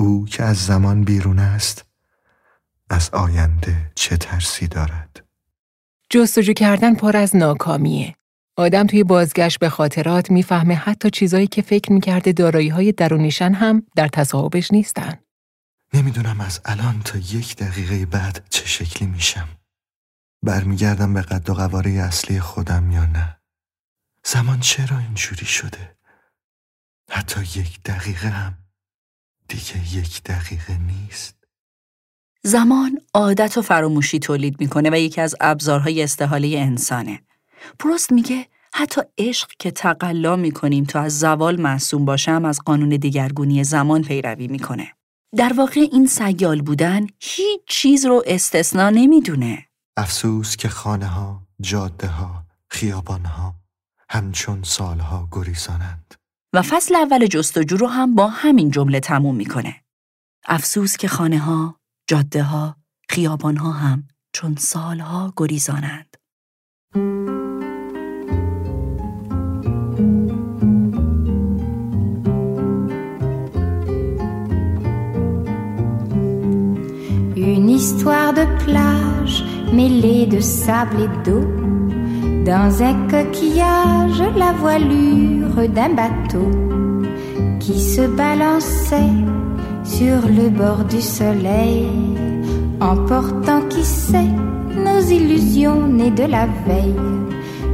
Speaker 3: او که از زمان بیرون است از آینده چه ترسی دارد
Speaker 4: جستجو کردن پر از ناکامیه آدم توی بازگشت به خاطرات می‌فهمه حتی چیزایی که فکر می‌کرده دارایی های درونیشن هم در تصاحبش نیستن.
Speaker 3: نمی‌دونم از الان تا یک دقیقه بعد چه شکلی میشم. برمیگردم به قد و قواره اصلی خودم یا نه. زمان چرا اینجوری شده؟ حتی یک دقیقه هم دیگه یک دقیقه نیست.
Speaker 1: زمان عادت و فراموشی تولید می‌کنه و یکی از ابزارهای استحاله انسانه. پروست میگه حتی عشق که تقلا می‌کنیم تا از زوال معصوم باشم از قانون دیگرگونی زمان پیروی می‌کنه. در واقع این سیال بودن هیچ چیز رو استثنا نمی‌دونه.
Speaker 3: افسوس که خانه ها، جاده ها، خیابان ها همچون سالها گریزانند.
Speaker 1: و فصل اول جستجو رو هم با همین جمله تموم می‌کنه. افسوس که خانه ها، جاده ها، خیابان ها هم چون سالها گریزانند.
Speaker 6: Une histoire de plage mêlée de sable et d'eau. Dans un coquillage, la voilure d'un bateau qui se balançait sur le bord du soleil, emportant qui sait nos illusions nées de la veille.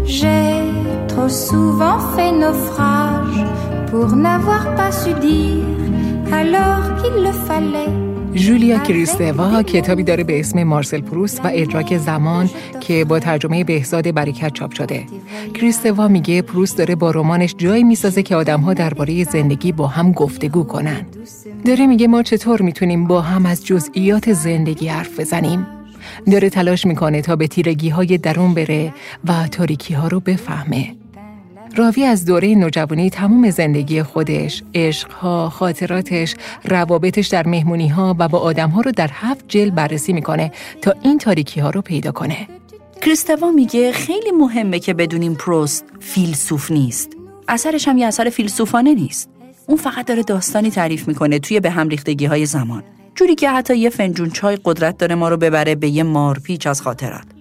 Speaker 6: J'ai trop souvent fait naufrage pour n'avoir pas su dire alors qu'il le fallait.
Speaker 4: جولیا کریستوا کتابی داره به اسم مارسل پروست و ادراک زمان که با ترجمه بهزاد برکت چاپ شده. کریستوا میگه پروست داره با رمانش جایی می‌سازه که آدمها درباره زندگی با هم گفتگو کنن. داره میگه ما چطور می‌تونیم با هم از جزئیات زندگی حرف بزنیم. داره تلاش می‌کنه تا به تیرگی های درون بره و تاریکی ها رو بفهمه. راوی از دوره نوجوانی تمام زندگی خودش، عشقها، خاطراتش، روابطش در مهمونی ها و با آدم ها رو در هفت جل بررسی می‌کنه تا این تاریکی ها رو پیدا کنه.
Speaker 1: کریستوا میگه خیلی مهمه که بدونیم پروست فیلسوف نیست. اثرش هم یه اثر فیلسوفانه نیست. اون فقط داره داستانی تعریف می‌کنه توی به هم ریختگی های زمان. جوری که حتی یه فنجون چای قدرت داره ما رو ببره به یه مارپیچ از خاطرات.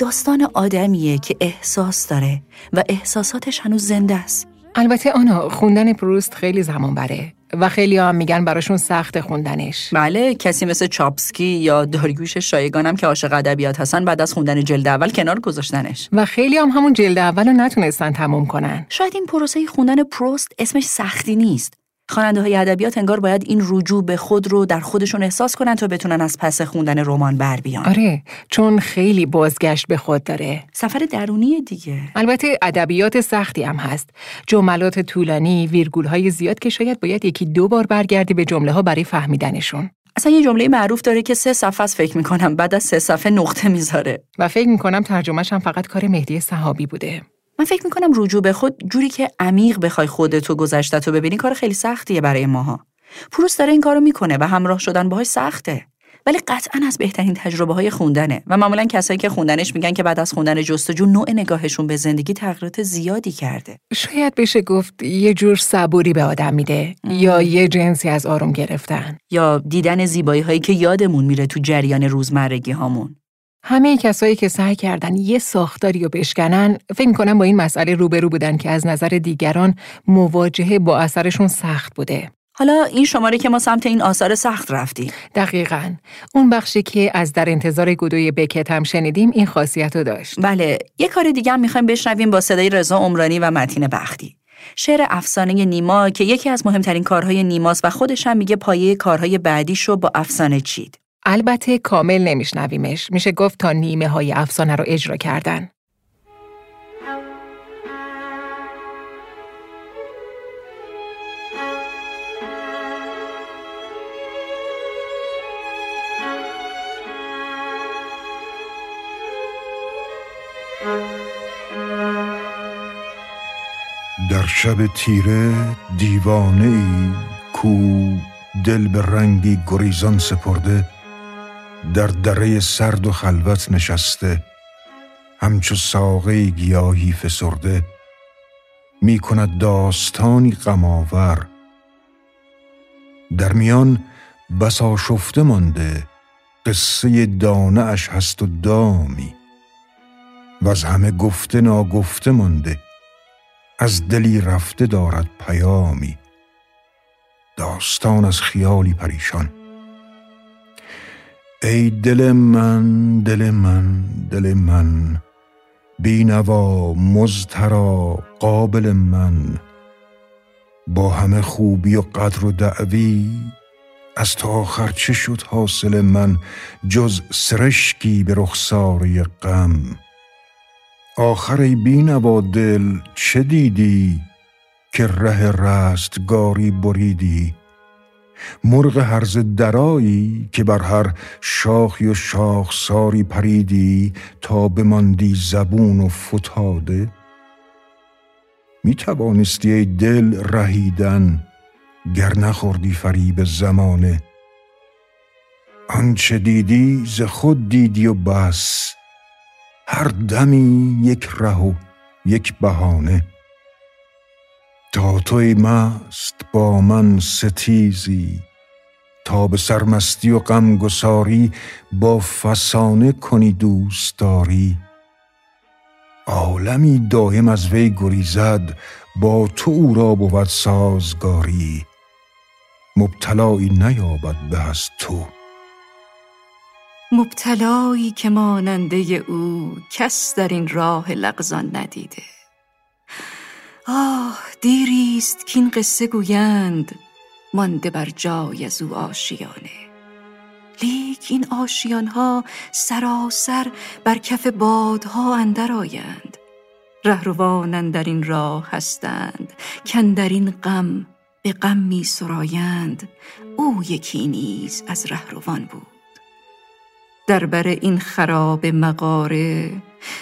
Speaker 1: داستان آدمیه که احساس داره و احساساتش هنوز زنده است.
Speaker 4: البته آنا خوندن پروست خیلی زمان بره و خیلی هم میگن براشون سخت خوندنش.
Speaker 1: بله کسی مثل چاپسکی یا داریوش شایگانم که عاشق ادبیات هستن بعد از خوندن جلد اول کنار گذاشتنش.
Speaker 4: و خیلی هم همون جلد اول رو نتونستن تموم کنن.
Speaker 1: شاید این پروسه خوندن پروست اسمش سختی نیست. خواننده های ادبیات انگار باید این رجوع به خود رو در خودشون احساس کنن تا بتونن از پس خوندن رمان بر بیان.
Speaker 4: آره چون خیلی بازگشت به خود داره.
Speaker 1: سفر درونی دیگه.
Speaker 4: البته ادبیات سختی هم هست. جملات طولانی، ویرگول های زیاد که شاید باید یکی دو بار برگردی به جمله ها برای فهمیدنشون.
Speaker 1: اصلا یه جمله معروف داره که سه صفحه است فکر می‌کنم بعد از سه صفحه نقطه می‌ذاره
Speaker 4: و فکر می‌کنم ترجمهش هم فقط کار مهدی صحابی بوده
Speaker 1: من فکر می‌کنم رجوع به خود جوری که عمیق بخوای خودتو گذشتتو ببینی کار خیلی سختیه برای ماها. پروس داره این کارو می‌کنه و همراه شدن باهاش سخته. ولی قطعا از بهترین تجربه های خوندنه و معمولا کسایی که خوندنش میگن که بعد از خوندن جستجو نوع نگاهشون به زندگی تغییرات زیادی کرده.
Speaker 4: شاید بشه گفت یه جور صبوری به آدم میده یا یه جنسی از آروم گرفتن.
Speaker 1: یا دیدن زیبایی هایی که یادمون میره تو جریان روزمرگی هامون
Speaker 4: همه کسایی که سعی کردن یه ساختاری رو بشکنن فکر کنم با این مسئله روبرو بودن که از نظر دیگران مواجهه با اثرشون سخت بوده.
Speaker 1: حالا این شماره که ما سمت این آثار سخت رفتیم
Speaker 4: دقیقا. اون بخشی که از در انتظار گدوی بکت هم شنیدیم این خاصیت رو داشت.
Speaker 1: بله یه کار دیگه هم می‌خوایم بشنویم با صدای رضا عمرانی و متین بختی شعر افسانه نیما که یکی از مهمترین کارهای نیماست و خودش هم میگه پایه کارهای بعدیش رو با افسانه چید.
Speaker 4: البته کامل نمیشنویمش. میشه گفت تا نیمه های افسانه رو اجرا کردن.
Speaker 2: در شب تیره دیوانه ای کو دل به رنگی گریزان سپرده در دره سرد و خلوت نشسته همچو ساقه گیاهی فسرده می کند داستانی غماور در میان بسا شفته مانده قصه دانه اش هست و دامی. و از همه گفته ناگفته مانده از دلی رفته دارد پیامی. داستان از خیالی پریشان. ای دل من دل من دل من بینوا مزترا قابل من. با همه خوبی و قدر و دعوی از تا آخر چه شد حاصل من جز سرشکی به رخساره غم؟ آخر ای بینوا دل چه دیدی که ره رستگاری بریدی؟ مرغ هرز درایی که بر هر شاخی و شاخساری پریدی تا بماندی زبون و فتاده؟ می توانستی ای دل رهیدن گر نخوردی فریب زمانه. آنچه دیدی ز خود دیدی و بس هر دمی یک ره و یک بهانه. تا توی مست با من ستیزی تا به سرمستی و غمگساری با فسانه کنی دوست داری عالمی دایم از وی گریزد با تو او را بود سازگاری. مبتلایی نیابد به از تو.
Speaker 1: مبتلایی که ماننده او کس در این راه لغزان ندیده. آه دیریست که این قصه گویند مانده بر جای از او آشیانه. لیک این آشیانها سراسر بر کف بادها اندر آیند. رهروان در این راه هستند در این غم به غم می سرایند. او یکی نیز از رهروان بود. در بر این خراب مغاره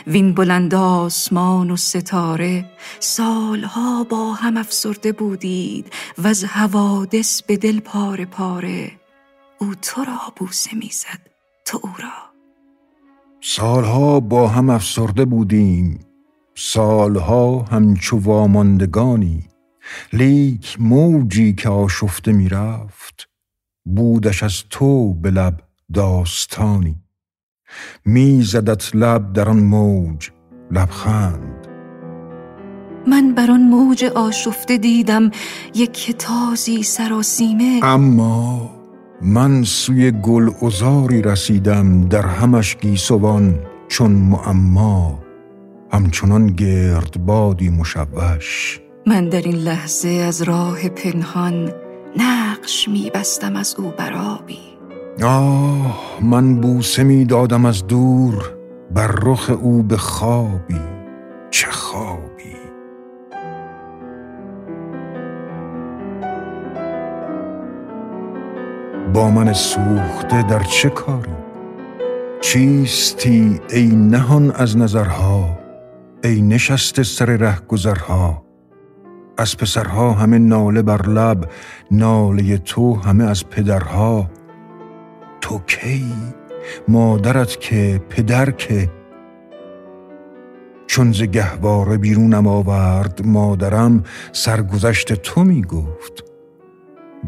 Speaker 1: وین بلند آسمان و ستاره سالها با هم افسرده بودید و از حوادث به دل پاره پاره. او تو را بوسه می‌زد تو او را.
Speaker 2: سالها با هم افسرده بودیم سالها همچو واماندگانی. لیک موجی که آشفته می‌رفت بودش از تو به لب داستانی. می زدت لب در آن موج لبخند.
Speaker 1: من بر آن موج آشفته دیدم یک تازی سراسیمه.
Speaker 2: اما من سوی گل ازاری رسیدم در همش گیسوان چون معما همچنان گردبادی مشوش.
Speaker 1: من در این لحظه از راه پنهان نقش می بستم از او برابی.
Speaker 2: آه من بوسه می دادم از دور بر رخ او به خوابی. چه خوابی. با من سوخته در چه کاری؟ چیستی ای نهان از نظرها ای نشست سر ره گذرها از پسرها همه ناله بر لب ناله تو همه از پدرها. تو کی؟ مادرت که پدر که؟ چون ز گهواره بیرونم آورد مادرم سرگذشت تو می گفت.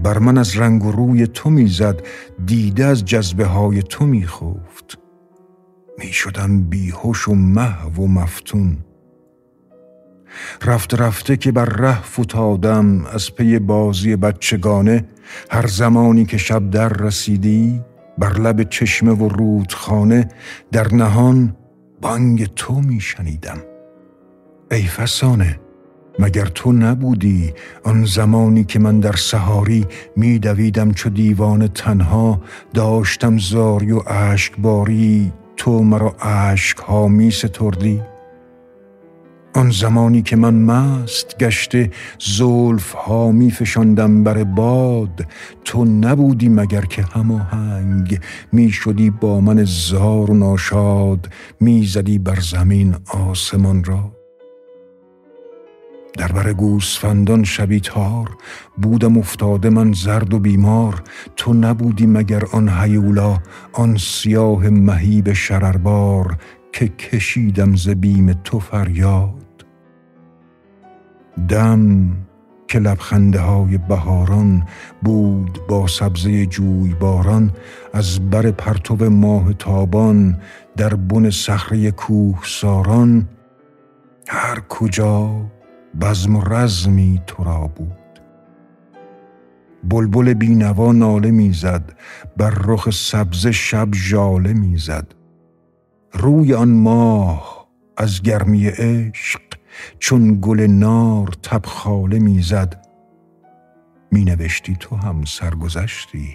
Speaker 2: بر من از رنگ و روی تو می‌زد دیده از جذبه های تو می خفت. می شدم بیهوش و محو و مفتون. رفته رفته که بر ره فتادم از پی بازی بچگانه هر زمانی که شب در رسیدی بر لب چشمه و رودخانه در نهان بانگ تو می شنیدم. ای فسانه مگر تو نبودی آن زمانی که من در سهاری می دویدم چو دیوان تنها داشتم زاری و باری تو مرا عشق ها می ستردی؟ آن زمانی که من مست گشته زلف ها می فشندم بر باد تو نبودی مگر که هماهنگ؟ می شدی با من زار و ناشاد می زدی بر زمین آسمان را. در بر گوسفندان شبی تار بودم افتاده من زرد و بیمار. تو نبودی مگر آن هیولا آن سیاه مهیب شرربار. که کشیدم ز تو فریاد. دم که لبخنده های بهاران بود با سبزه جوی باران از بر پرتو ماه تابان در بن صخره کوه ساران. هر کجا بزم و رزمی تو را بود. بلبل بینوا ناله می‌زد بر رخ سبز شب ژاله می‌زد. روی آن ماه از گرمی عشق چون گل نار تبخاله می‌زد. می نوشتی تو هم سرگذشتی.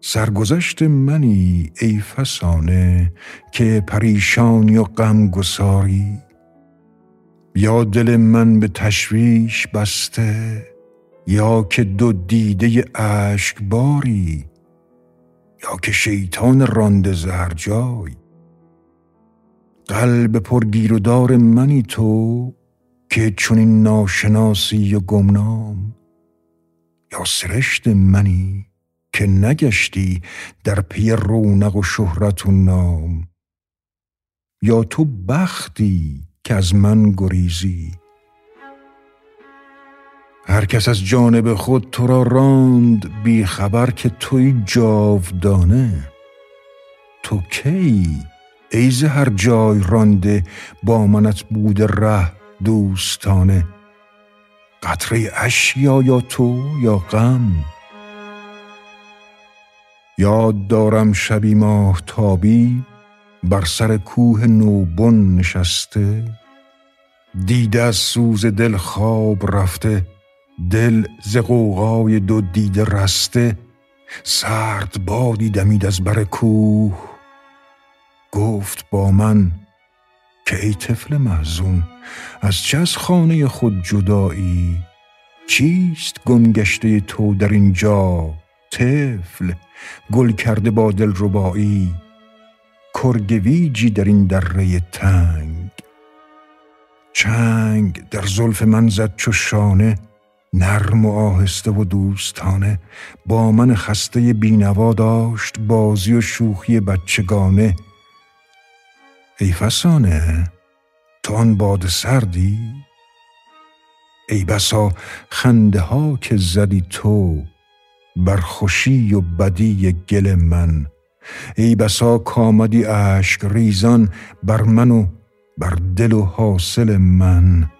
Speaker 2: سرگذشت منی ای فسانه که پریشانی و غم گساری یا دل من به تشویش بسته یا که دو دیده اشک باری یا که شیطان رانده زهر جای. قلب پرگیر و دار منی تو که چون ناشناسی و گمنام. یا سرشت منی که نگشتی در پی رونق و شهرت و نام. یا تو بختی که از من گریزی هر کس از جانب خود تو را راند بی خبر که توی جاودانه. تو کی؟ ای هر جای رانده با منت بوده ره دوستانه. قطره اشیا یا تو یا غم. یاد دارم شبی ماه تابی بر سر کوه نوبن نشسته. دیده از سوز دل خواب رفته. دل ز قوقای دو دیده رسته سرد بادی دمید از بر کوه. گفت با من که ای طفل محزون از چه از خانه خود جدایی؟ چیست گم گشته تو در اینجا طفل؟ گل کرده با دل ربایی کرگویجی در این دره تنگ. چنگ در زلف من زد چو شانه نرم و آهسته و دوستانه با من خسته بینوا داشت بازی و شوخی بچگانه. ای فسانه تو آن باد سردی؟ ای بسا خنده ها که زدی تو بر خوشی و بدی گل من. ای بسا کامدی اشک ریزان بر من و بر دل و حاصل من.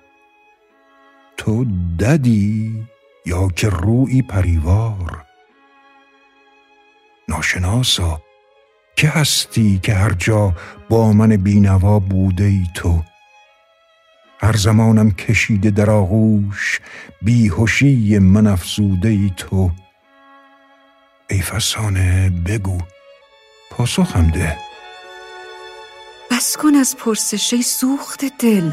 Speaker 2: تو ددی یا که روی پریوار؟ ناشناسا که هستی که هر جا با من بینوا بوده ای تو؟ هر زمانم کشیده در آغوش بیهوشی من افزوده ای تو؟ ای فسانه بگو پاسخم ده.
Speaker 1: بس کن از پرسشه سوخت دل.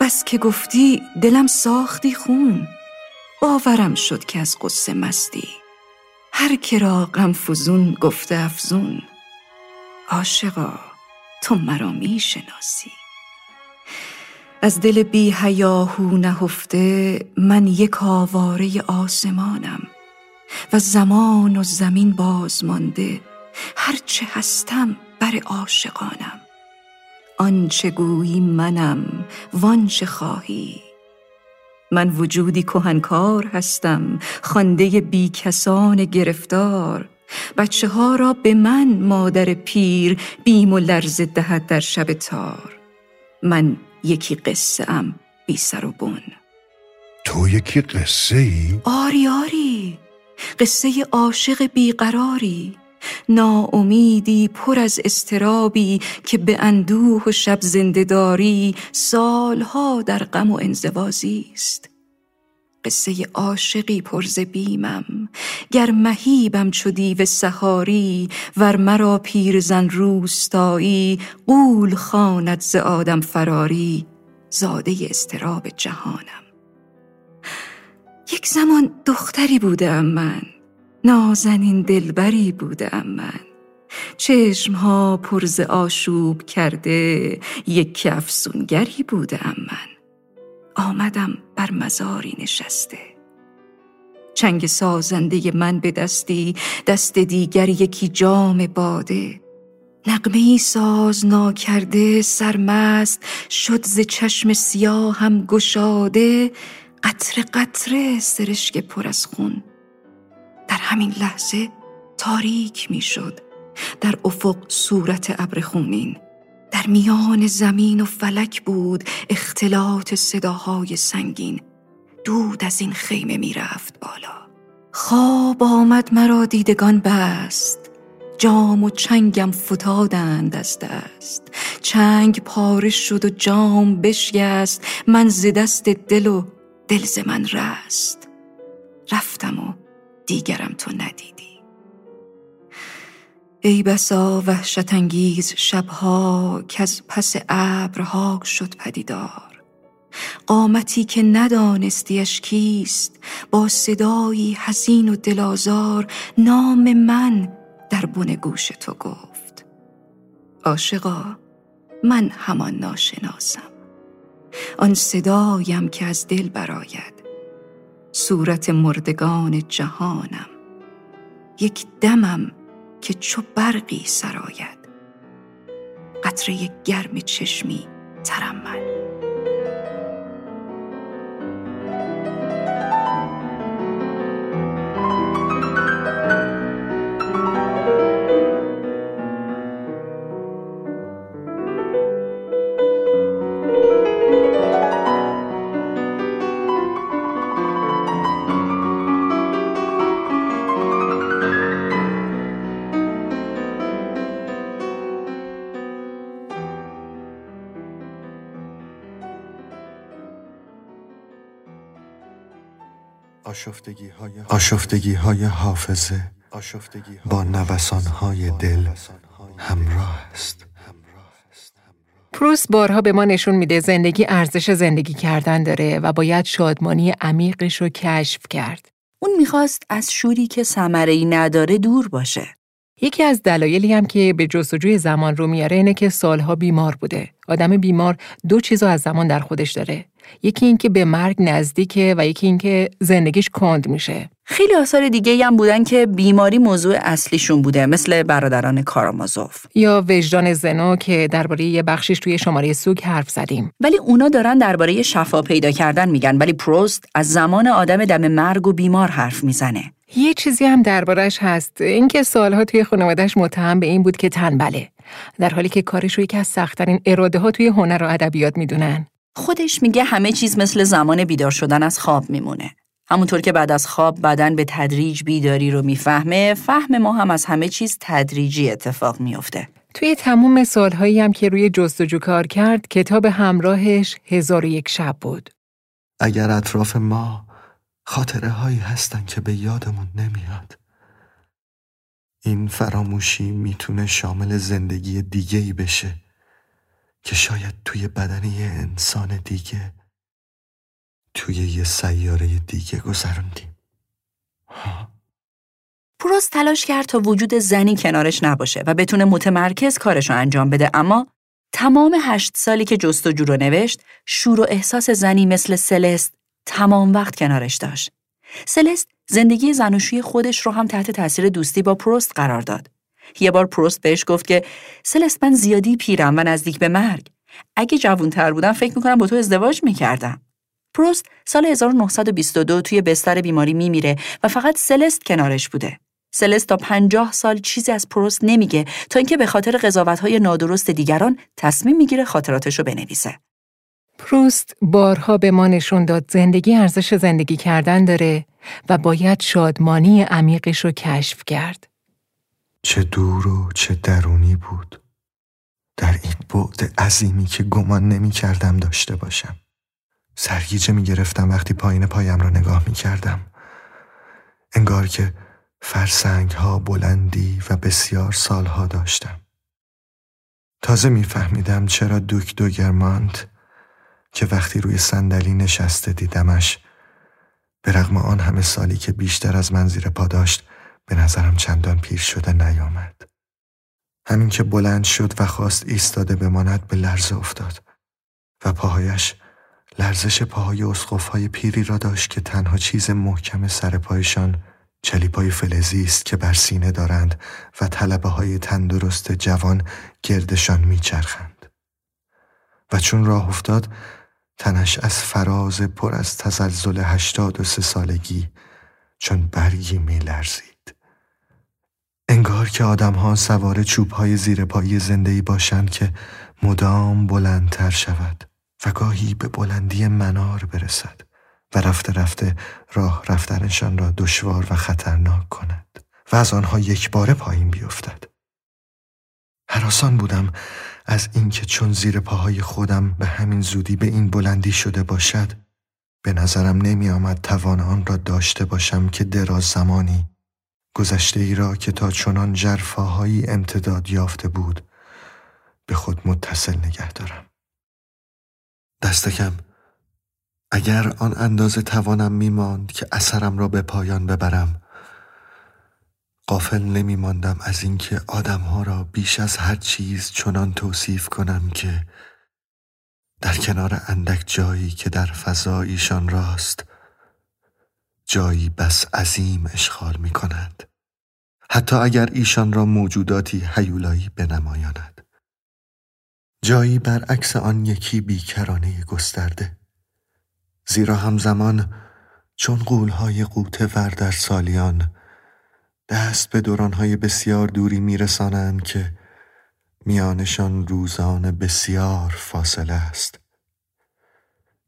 Speaker 1: بس که گفتی دلم ساختی خون. باورم شد که از قصه مستی.
Speaker 7: هر که را غم فزون گفته افزون. عاشقا تو مرا می شناسی از دل بی هیاهو نهفته من یک آواره آسمانم. و زمان و زمین باز مانده هرچه هستم بر عاشقانم. آنچه گویی منم وانچه خواهی. من وجودی کهنکار هستم خانده بی کسان گرفتار. بچه ها را به من مادر پیر بیم و لرز دهد در شب تار. من یکی قصه ام بی سر و بن.
Speaker 2: تو یکی قصه ای؟
Speaker 7: آری آری. قصه عاشق بیقراری. ناامیدی پر از استرابی که به اندوه و شب زندهداری سالها در غم و انزوازی است. قصه عاشقی پرز بیمم. گر مهیبم چو دیو سهاری ور مرا پیرزن روستایی قول خواند ز آدم فراری. زاده استراب جهانم. یک زمان دختری بودم من. نازنین دلبری بودم من. چشمها پرز آشوب کرده یک افسونگری بودم من. آمدم بر مزاری نشسته. چنگ سازنده من به دستی دست دیگر یکی جام باده. نقمه ساز ناکرده سرمست شد ز چشم سیاه هم گشاده. قطره قطره سرشک پر از خون در همین لحظه تاریک می‌شد. در افق صورت ابر خونین. در میان زمین و فلک بود اختلاط صداهای سنگین. دود از این خیمه می‌رفت بالا. خواب آمد مرا دیدگان بست. جام و چنگم فتادند از دست. چنگ پاره شد و جام بشکست. من ز دست دل و دل ز من رست. رفتم و دیگرم تو ندیدی. ای بسا وحشت انگیز شبها که از پس ابرها شد پدیدار. قامتی که ندانستیش کیست با صدایی حزین و دلازار نام من در بن گوش تو گفت. عاشقا من همان ناشناسم. آن صدایم که از دل براید صورت مردگان جهانم. یک دمم که چو برقی سراید قطره گرم چشمی ترمل
Speaker 3: آشفتگی های حافظه با نوسان های دل همراه است
Speaker 4: پروس بارها به ما نشون میده زندگی ارزش زندگی کردن داره و باید شادمانی عمیقش رو کشف کرد.
Speaker 7: اون می‌خواست از شوری که ثمره نداره دور باشه.
Speaker 4: یکی از دلایلی هم که به جستجوی زمان رو میاره اینه که سالها بیمار بوده. آدم بیمار دو چیزو از زمان در خودش داره. یکی اینکه به مرگ نزدیکه و یکی اینکه زندگیش کند میشه.
Speaker 7: خیلی آثار دیگه هم بودن که بیماری موضوع اصلیشون بوده مثل برادران کارامازوف.
Speaker 4: یا وجدان زنو که درباره یه بخشش توی شماره سوگ حرف زدیم.
Speaker 7: ولی اونا دارن درباره شفا پیدا کردن میگن ولی پروست از زمان آدم دم مرگ و بیمار حرف می‌زنه.
Speaker 4: یه چیزی هم دربارش هست. اینکه سالها توی خانوادهش متهم به این بود که تنبله در حالی که کارش رو یکی از سختترین اراده ها توی هنر و ادبیات می‌دونن.
Speaker 7: خودش میگه همه چیز مثل زمان بیدار شدن از خواب میمونه. همونطور که بعد از خواب بدن به تدریج بیداری رو می‌فهمه، فهم ما هم از همه چیز تدریجی اتفاق میافته.
Speaker 4: توی تموم سالهایی هم که روی جستجو کار کرد، کتاب همراهش هزار و یک شب بود.
Speaker 3: اگر اطراف ما خاطره هایی هستن که به یادمون نمیاد. این فراموشی می‌تونه شامل زندگی دیگهی بشه که شاید توی بدن یه انسان دیگه توی یه سیاره دیگه گذروندیم
Speaker 1: پروست تلاش کرد تا وجود زنی کنارش نباشه و بتونه متمرکز کارش رو انجام بده اما تمام هشت سالی که جستجو رو نوشت شور و احساس زنی مثل سلست تمام وقت کنارش داشت. سلست زندگی زنوشوی خودش رو هم تحت تاثیر دوستی با پروست قرار داد. یه بار پروست بهش گفت که سلست من زیادی پیرم و نزدیک به مرگ. اگه جوانتر بودم فکر می‌کنم با تو ازدواج می‌کردم. پروست سال 1922 توی بستر بیماری میمیره و فقط سلست کنارش بوده. سلست تا پنجاه سال چیزی از پروست نمیگه تا اینکه به خاطر قضاوت‌های نادرست دیگران تصمیم می‌گیره خاطراتش رو بنویسه.
Speaker 4: پروست بارها به ما نشون داد زندگی ارزش زندگی کردن داره و باید شادمانی عمیقش رو کشف کرد.
Speaker 3: چه دور و چه درونی بود. در این بعد عظیمی که گمان نمی کردم داشته باشم. سرگیجه می گرفتم وقتی پایین پایم را نگاه می کردم. انگار که فرسنگ ها بلندی و بسیار سالها داشتم. تازه میفهمیدم چرا دوک دوگرمانت که وقتی روی صندلی نشسته دیدمش به رغم آن همه سالی که بیشتر از من زیر پا داشت به نظرم چندان پیر شده نیامد. همین که بلند شد و خواست ایستاده بماند به لرزه افتاد و پاهایش لرزش پاهای اسقفهای پیری را داشت که تنها چیز محکم سر پایشان چلیپای فلزی است که بر سینه دارند و طلبه های تندرست جوان گردشان میچرخند و چون راه افتاد تنش از فراز پر از تزلزل هشتاد و سه سالگی چون برگی می لرزید. انگار که آدم ها سوار چوب های زیر پایی زندگی باشند که مدام بلندتر شود و گاهی به بلندی منار برسد. و رفته رفته راه رفتنشان را دشوار و خطرناک کند و از آنها یک باره پایین بیفتد. حراسان بودم از اینکه چون زیر پاهای خودم به همین زودی به این بلندی شده باشد به نظرم نمی آمد توان آن را داشته باشم که دراز زمانی گذشته ای را که تا چنان جرفاهایی امتداد یافته بود به خود متصل نگه دارم. دستکم اگر آن اندازه توانم میماند که اثرم را به پایان ببرم قافل نمی ماندم از اینکه آدمها را بیش از هر چیز چنان توصیف کنم که در کنار اندک جایی که در فضا ایشان راست جایی بس عظیم اشغال می کند حتی اگر ایشان را موجوداتی هیولایی بنمایاند. جایی برعکس آن یکی بیکرانه گسترده. زیرا همزمان چون قولهای قوت ور در سالیان دست به دورانهای بسیار دوری میرسانند که میانشان روزان بسیار فاصله است.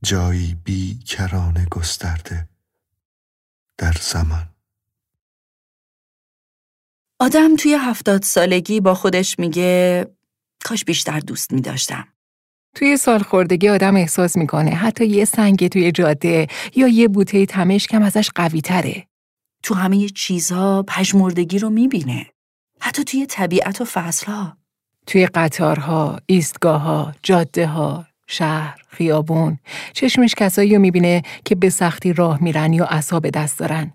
Speaker 3: جایی بی کرانه گسترده. در زمان
Speaker 1: آدم توی هفتاد سالگی با خودش میگه کاش بیشتر دوست میداشتم
Speaker 4: توی سالخوردگی آدم احساس می‌کنه حتی یه سنگ توی جاده یا یه بوته تمش کم ازش قوی تره.
Speaker 1: تو همه چیزها پژمردگی رو می‌بینه. حتی توی طبیعت و فصلها.
Speaker 4: توی قطارها، ایستگاهها، جاده ها، شهر، خیابون، چشمش کسایی رو می‌بینه که به سختی راه میرن یا اصاب دست دارن.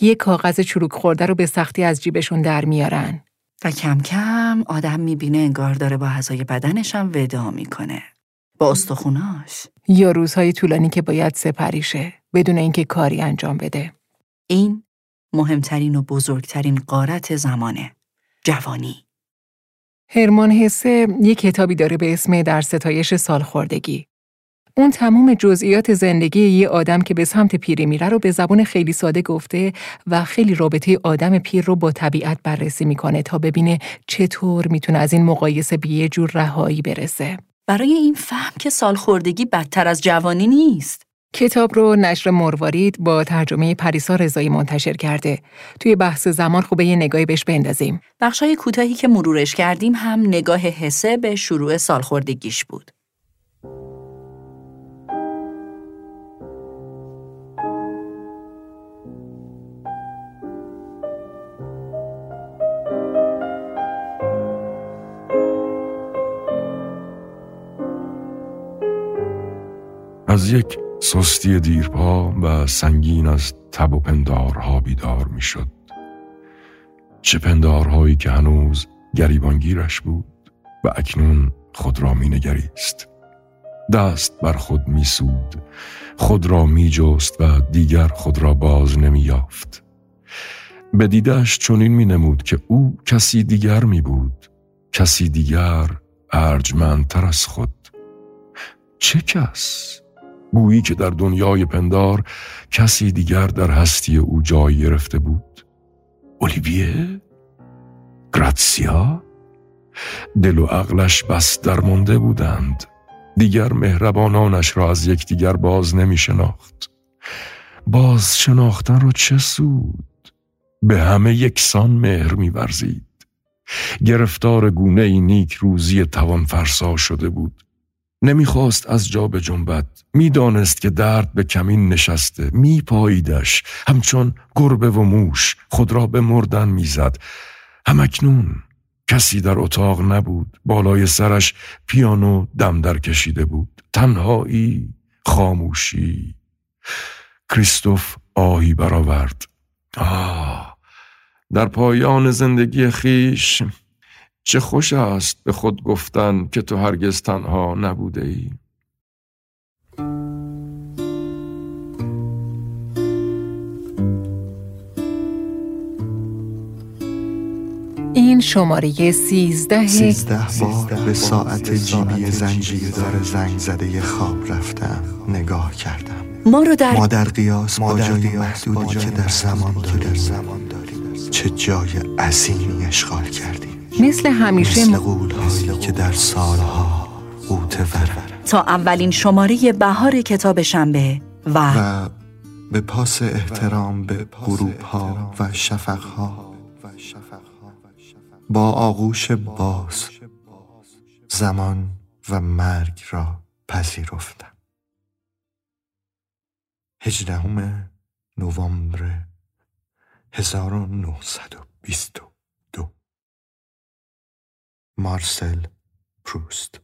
Speaker 4: یه کاغذ چروک خورده رو به سختی از جیبشون در میارن.
Speaker 1: و کم کم آدم می‌بینه انگار داره با اعضای بدنش هم ودا می‌کنه. با استخوناش.
Speaker 4: یا روزهای طولانی که باید سپریشه بدون اینکه کاری انجام بده.
Speaker 1: این مهمترین و بزرگترین قارت زمانه. جوانی.
Speaker 4: هرمان حسه یک کتابی داره به اسم در ستایش سالخوردگی. اون تمام جزئیات زندگی یه آدم که به سمت پیری میره رو به زبان خیلی ساده گفته و خیلی رابطه آدم پیر رو با طبیعت بررسی می‌کنه تا ببینه چطور می‌تونه از این مقایسه به یه جور رهایی برسه.
Speaker 1: برای این فهم که سالخوردگی بدتر از جوانی نیست.
Speaker 4: کتاب رو نشر مروارید با ترجمه پریسا رضایی منتشر کرده. توی بحث زمان خوبه یه نگاهی بهش بندازیم.
Speaker 1: بخشای کوتاهی که مرورش کردیم هم نگاه حسه به شروع سالخوردگیش بود.
Speaker 8: از یک سستی دیرپا و سنگین از تب و پندارها بیدار می شد. چه پندارهایی که هنوز گریبانگیرش بود و اکنون خود را می نگریست. دست بر خود می سود خود را می جست و دیگر خود را باز نمی یافت به دیدش چنین می نمود که او کسی دیگر می بود کسی دیگر ارجمندتر از خود چه کس؟ گویی که در دنیای پندار کسی دیگر در هستی او جای گرفته بود. اولیویه؟ گراتسیا؟ دل و عقلش بس درمانده بودند. دیگر مهربانانش را از یکدیگر باز نمی شناخت. باز شناختن را چه سود؟ به همه یکسان مهر می ورزید. گرفتار گونه ای نیک روزی توان فرسا شده بود. نمی‌خواست از جا به جنبت. می‌دانست که درد به کمین نشسته میپاییدش. همچون گربه و موش خود را به مردن می‌زد. همکنون کسی در اتاق نبود. بالای سرش پیانو دم در کشیده بود. تنهایی خاموشی. کریستوف آهی برآورد. آه در پایان زندگی خیش چه خوش است به خود گفتن که تو هرگز تنها نبوده ای؟
Speaker 4: این شماره سیزده
Speaker 3: سیزده بار به ساعت جیبی زنجیردار زنگ زده خواب رفتم نگاه کردم.
Speaker 1: ما رو در
Speaker 3: ما در قیاس با جای محدودی که در زمان داریم. چه جای عظیمی اشغال کردیم.
Speaker 4: مثل همیشه
Speaker 3: مثل قولهایی که در سالها قوتور
Speaker 1: تا اولین شماره بهار کتاب شنبه و
Speaker 3: و به پاس احترام به غروب ها و شفق ها با آغوش باز زمان و مرگ را پذیرفتم. هجدهم نوامبر 1922 مارسل پروست.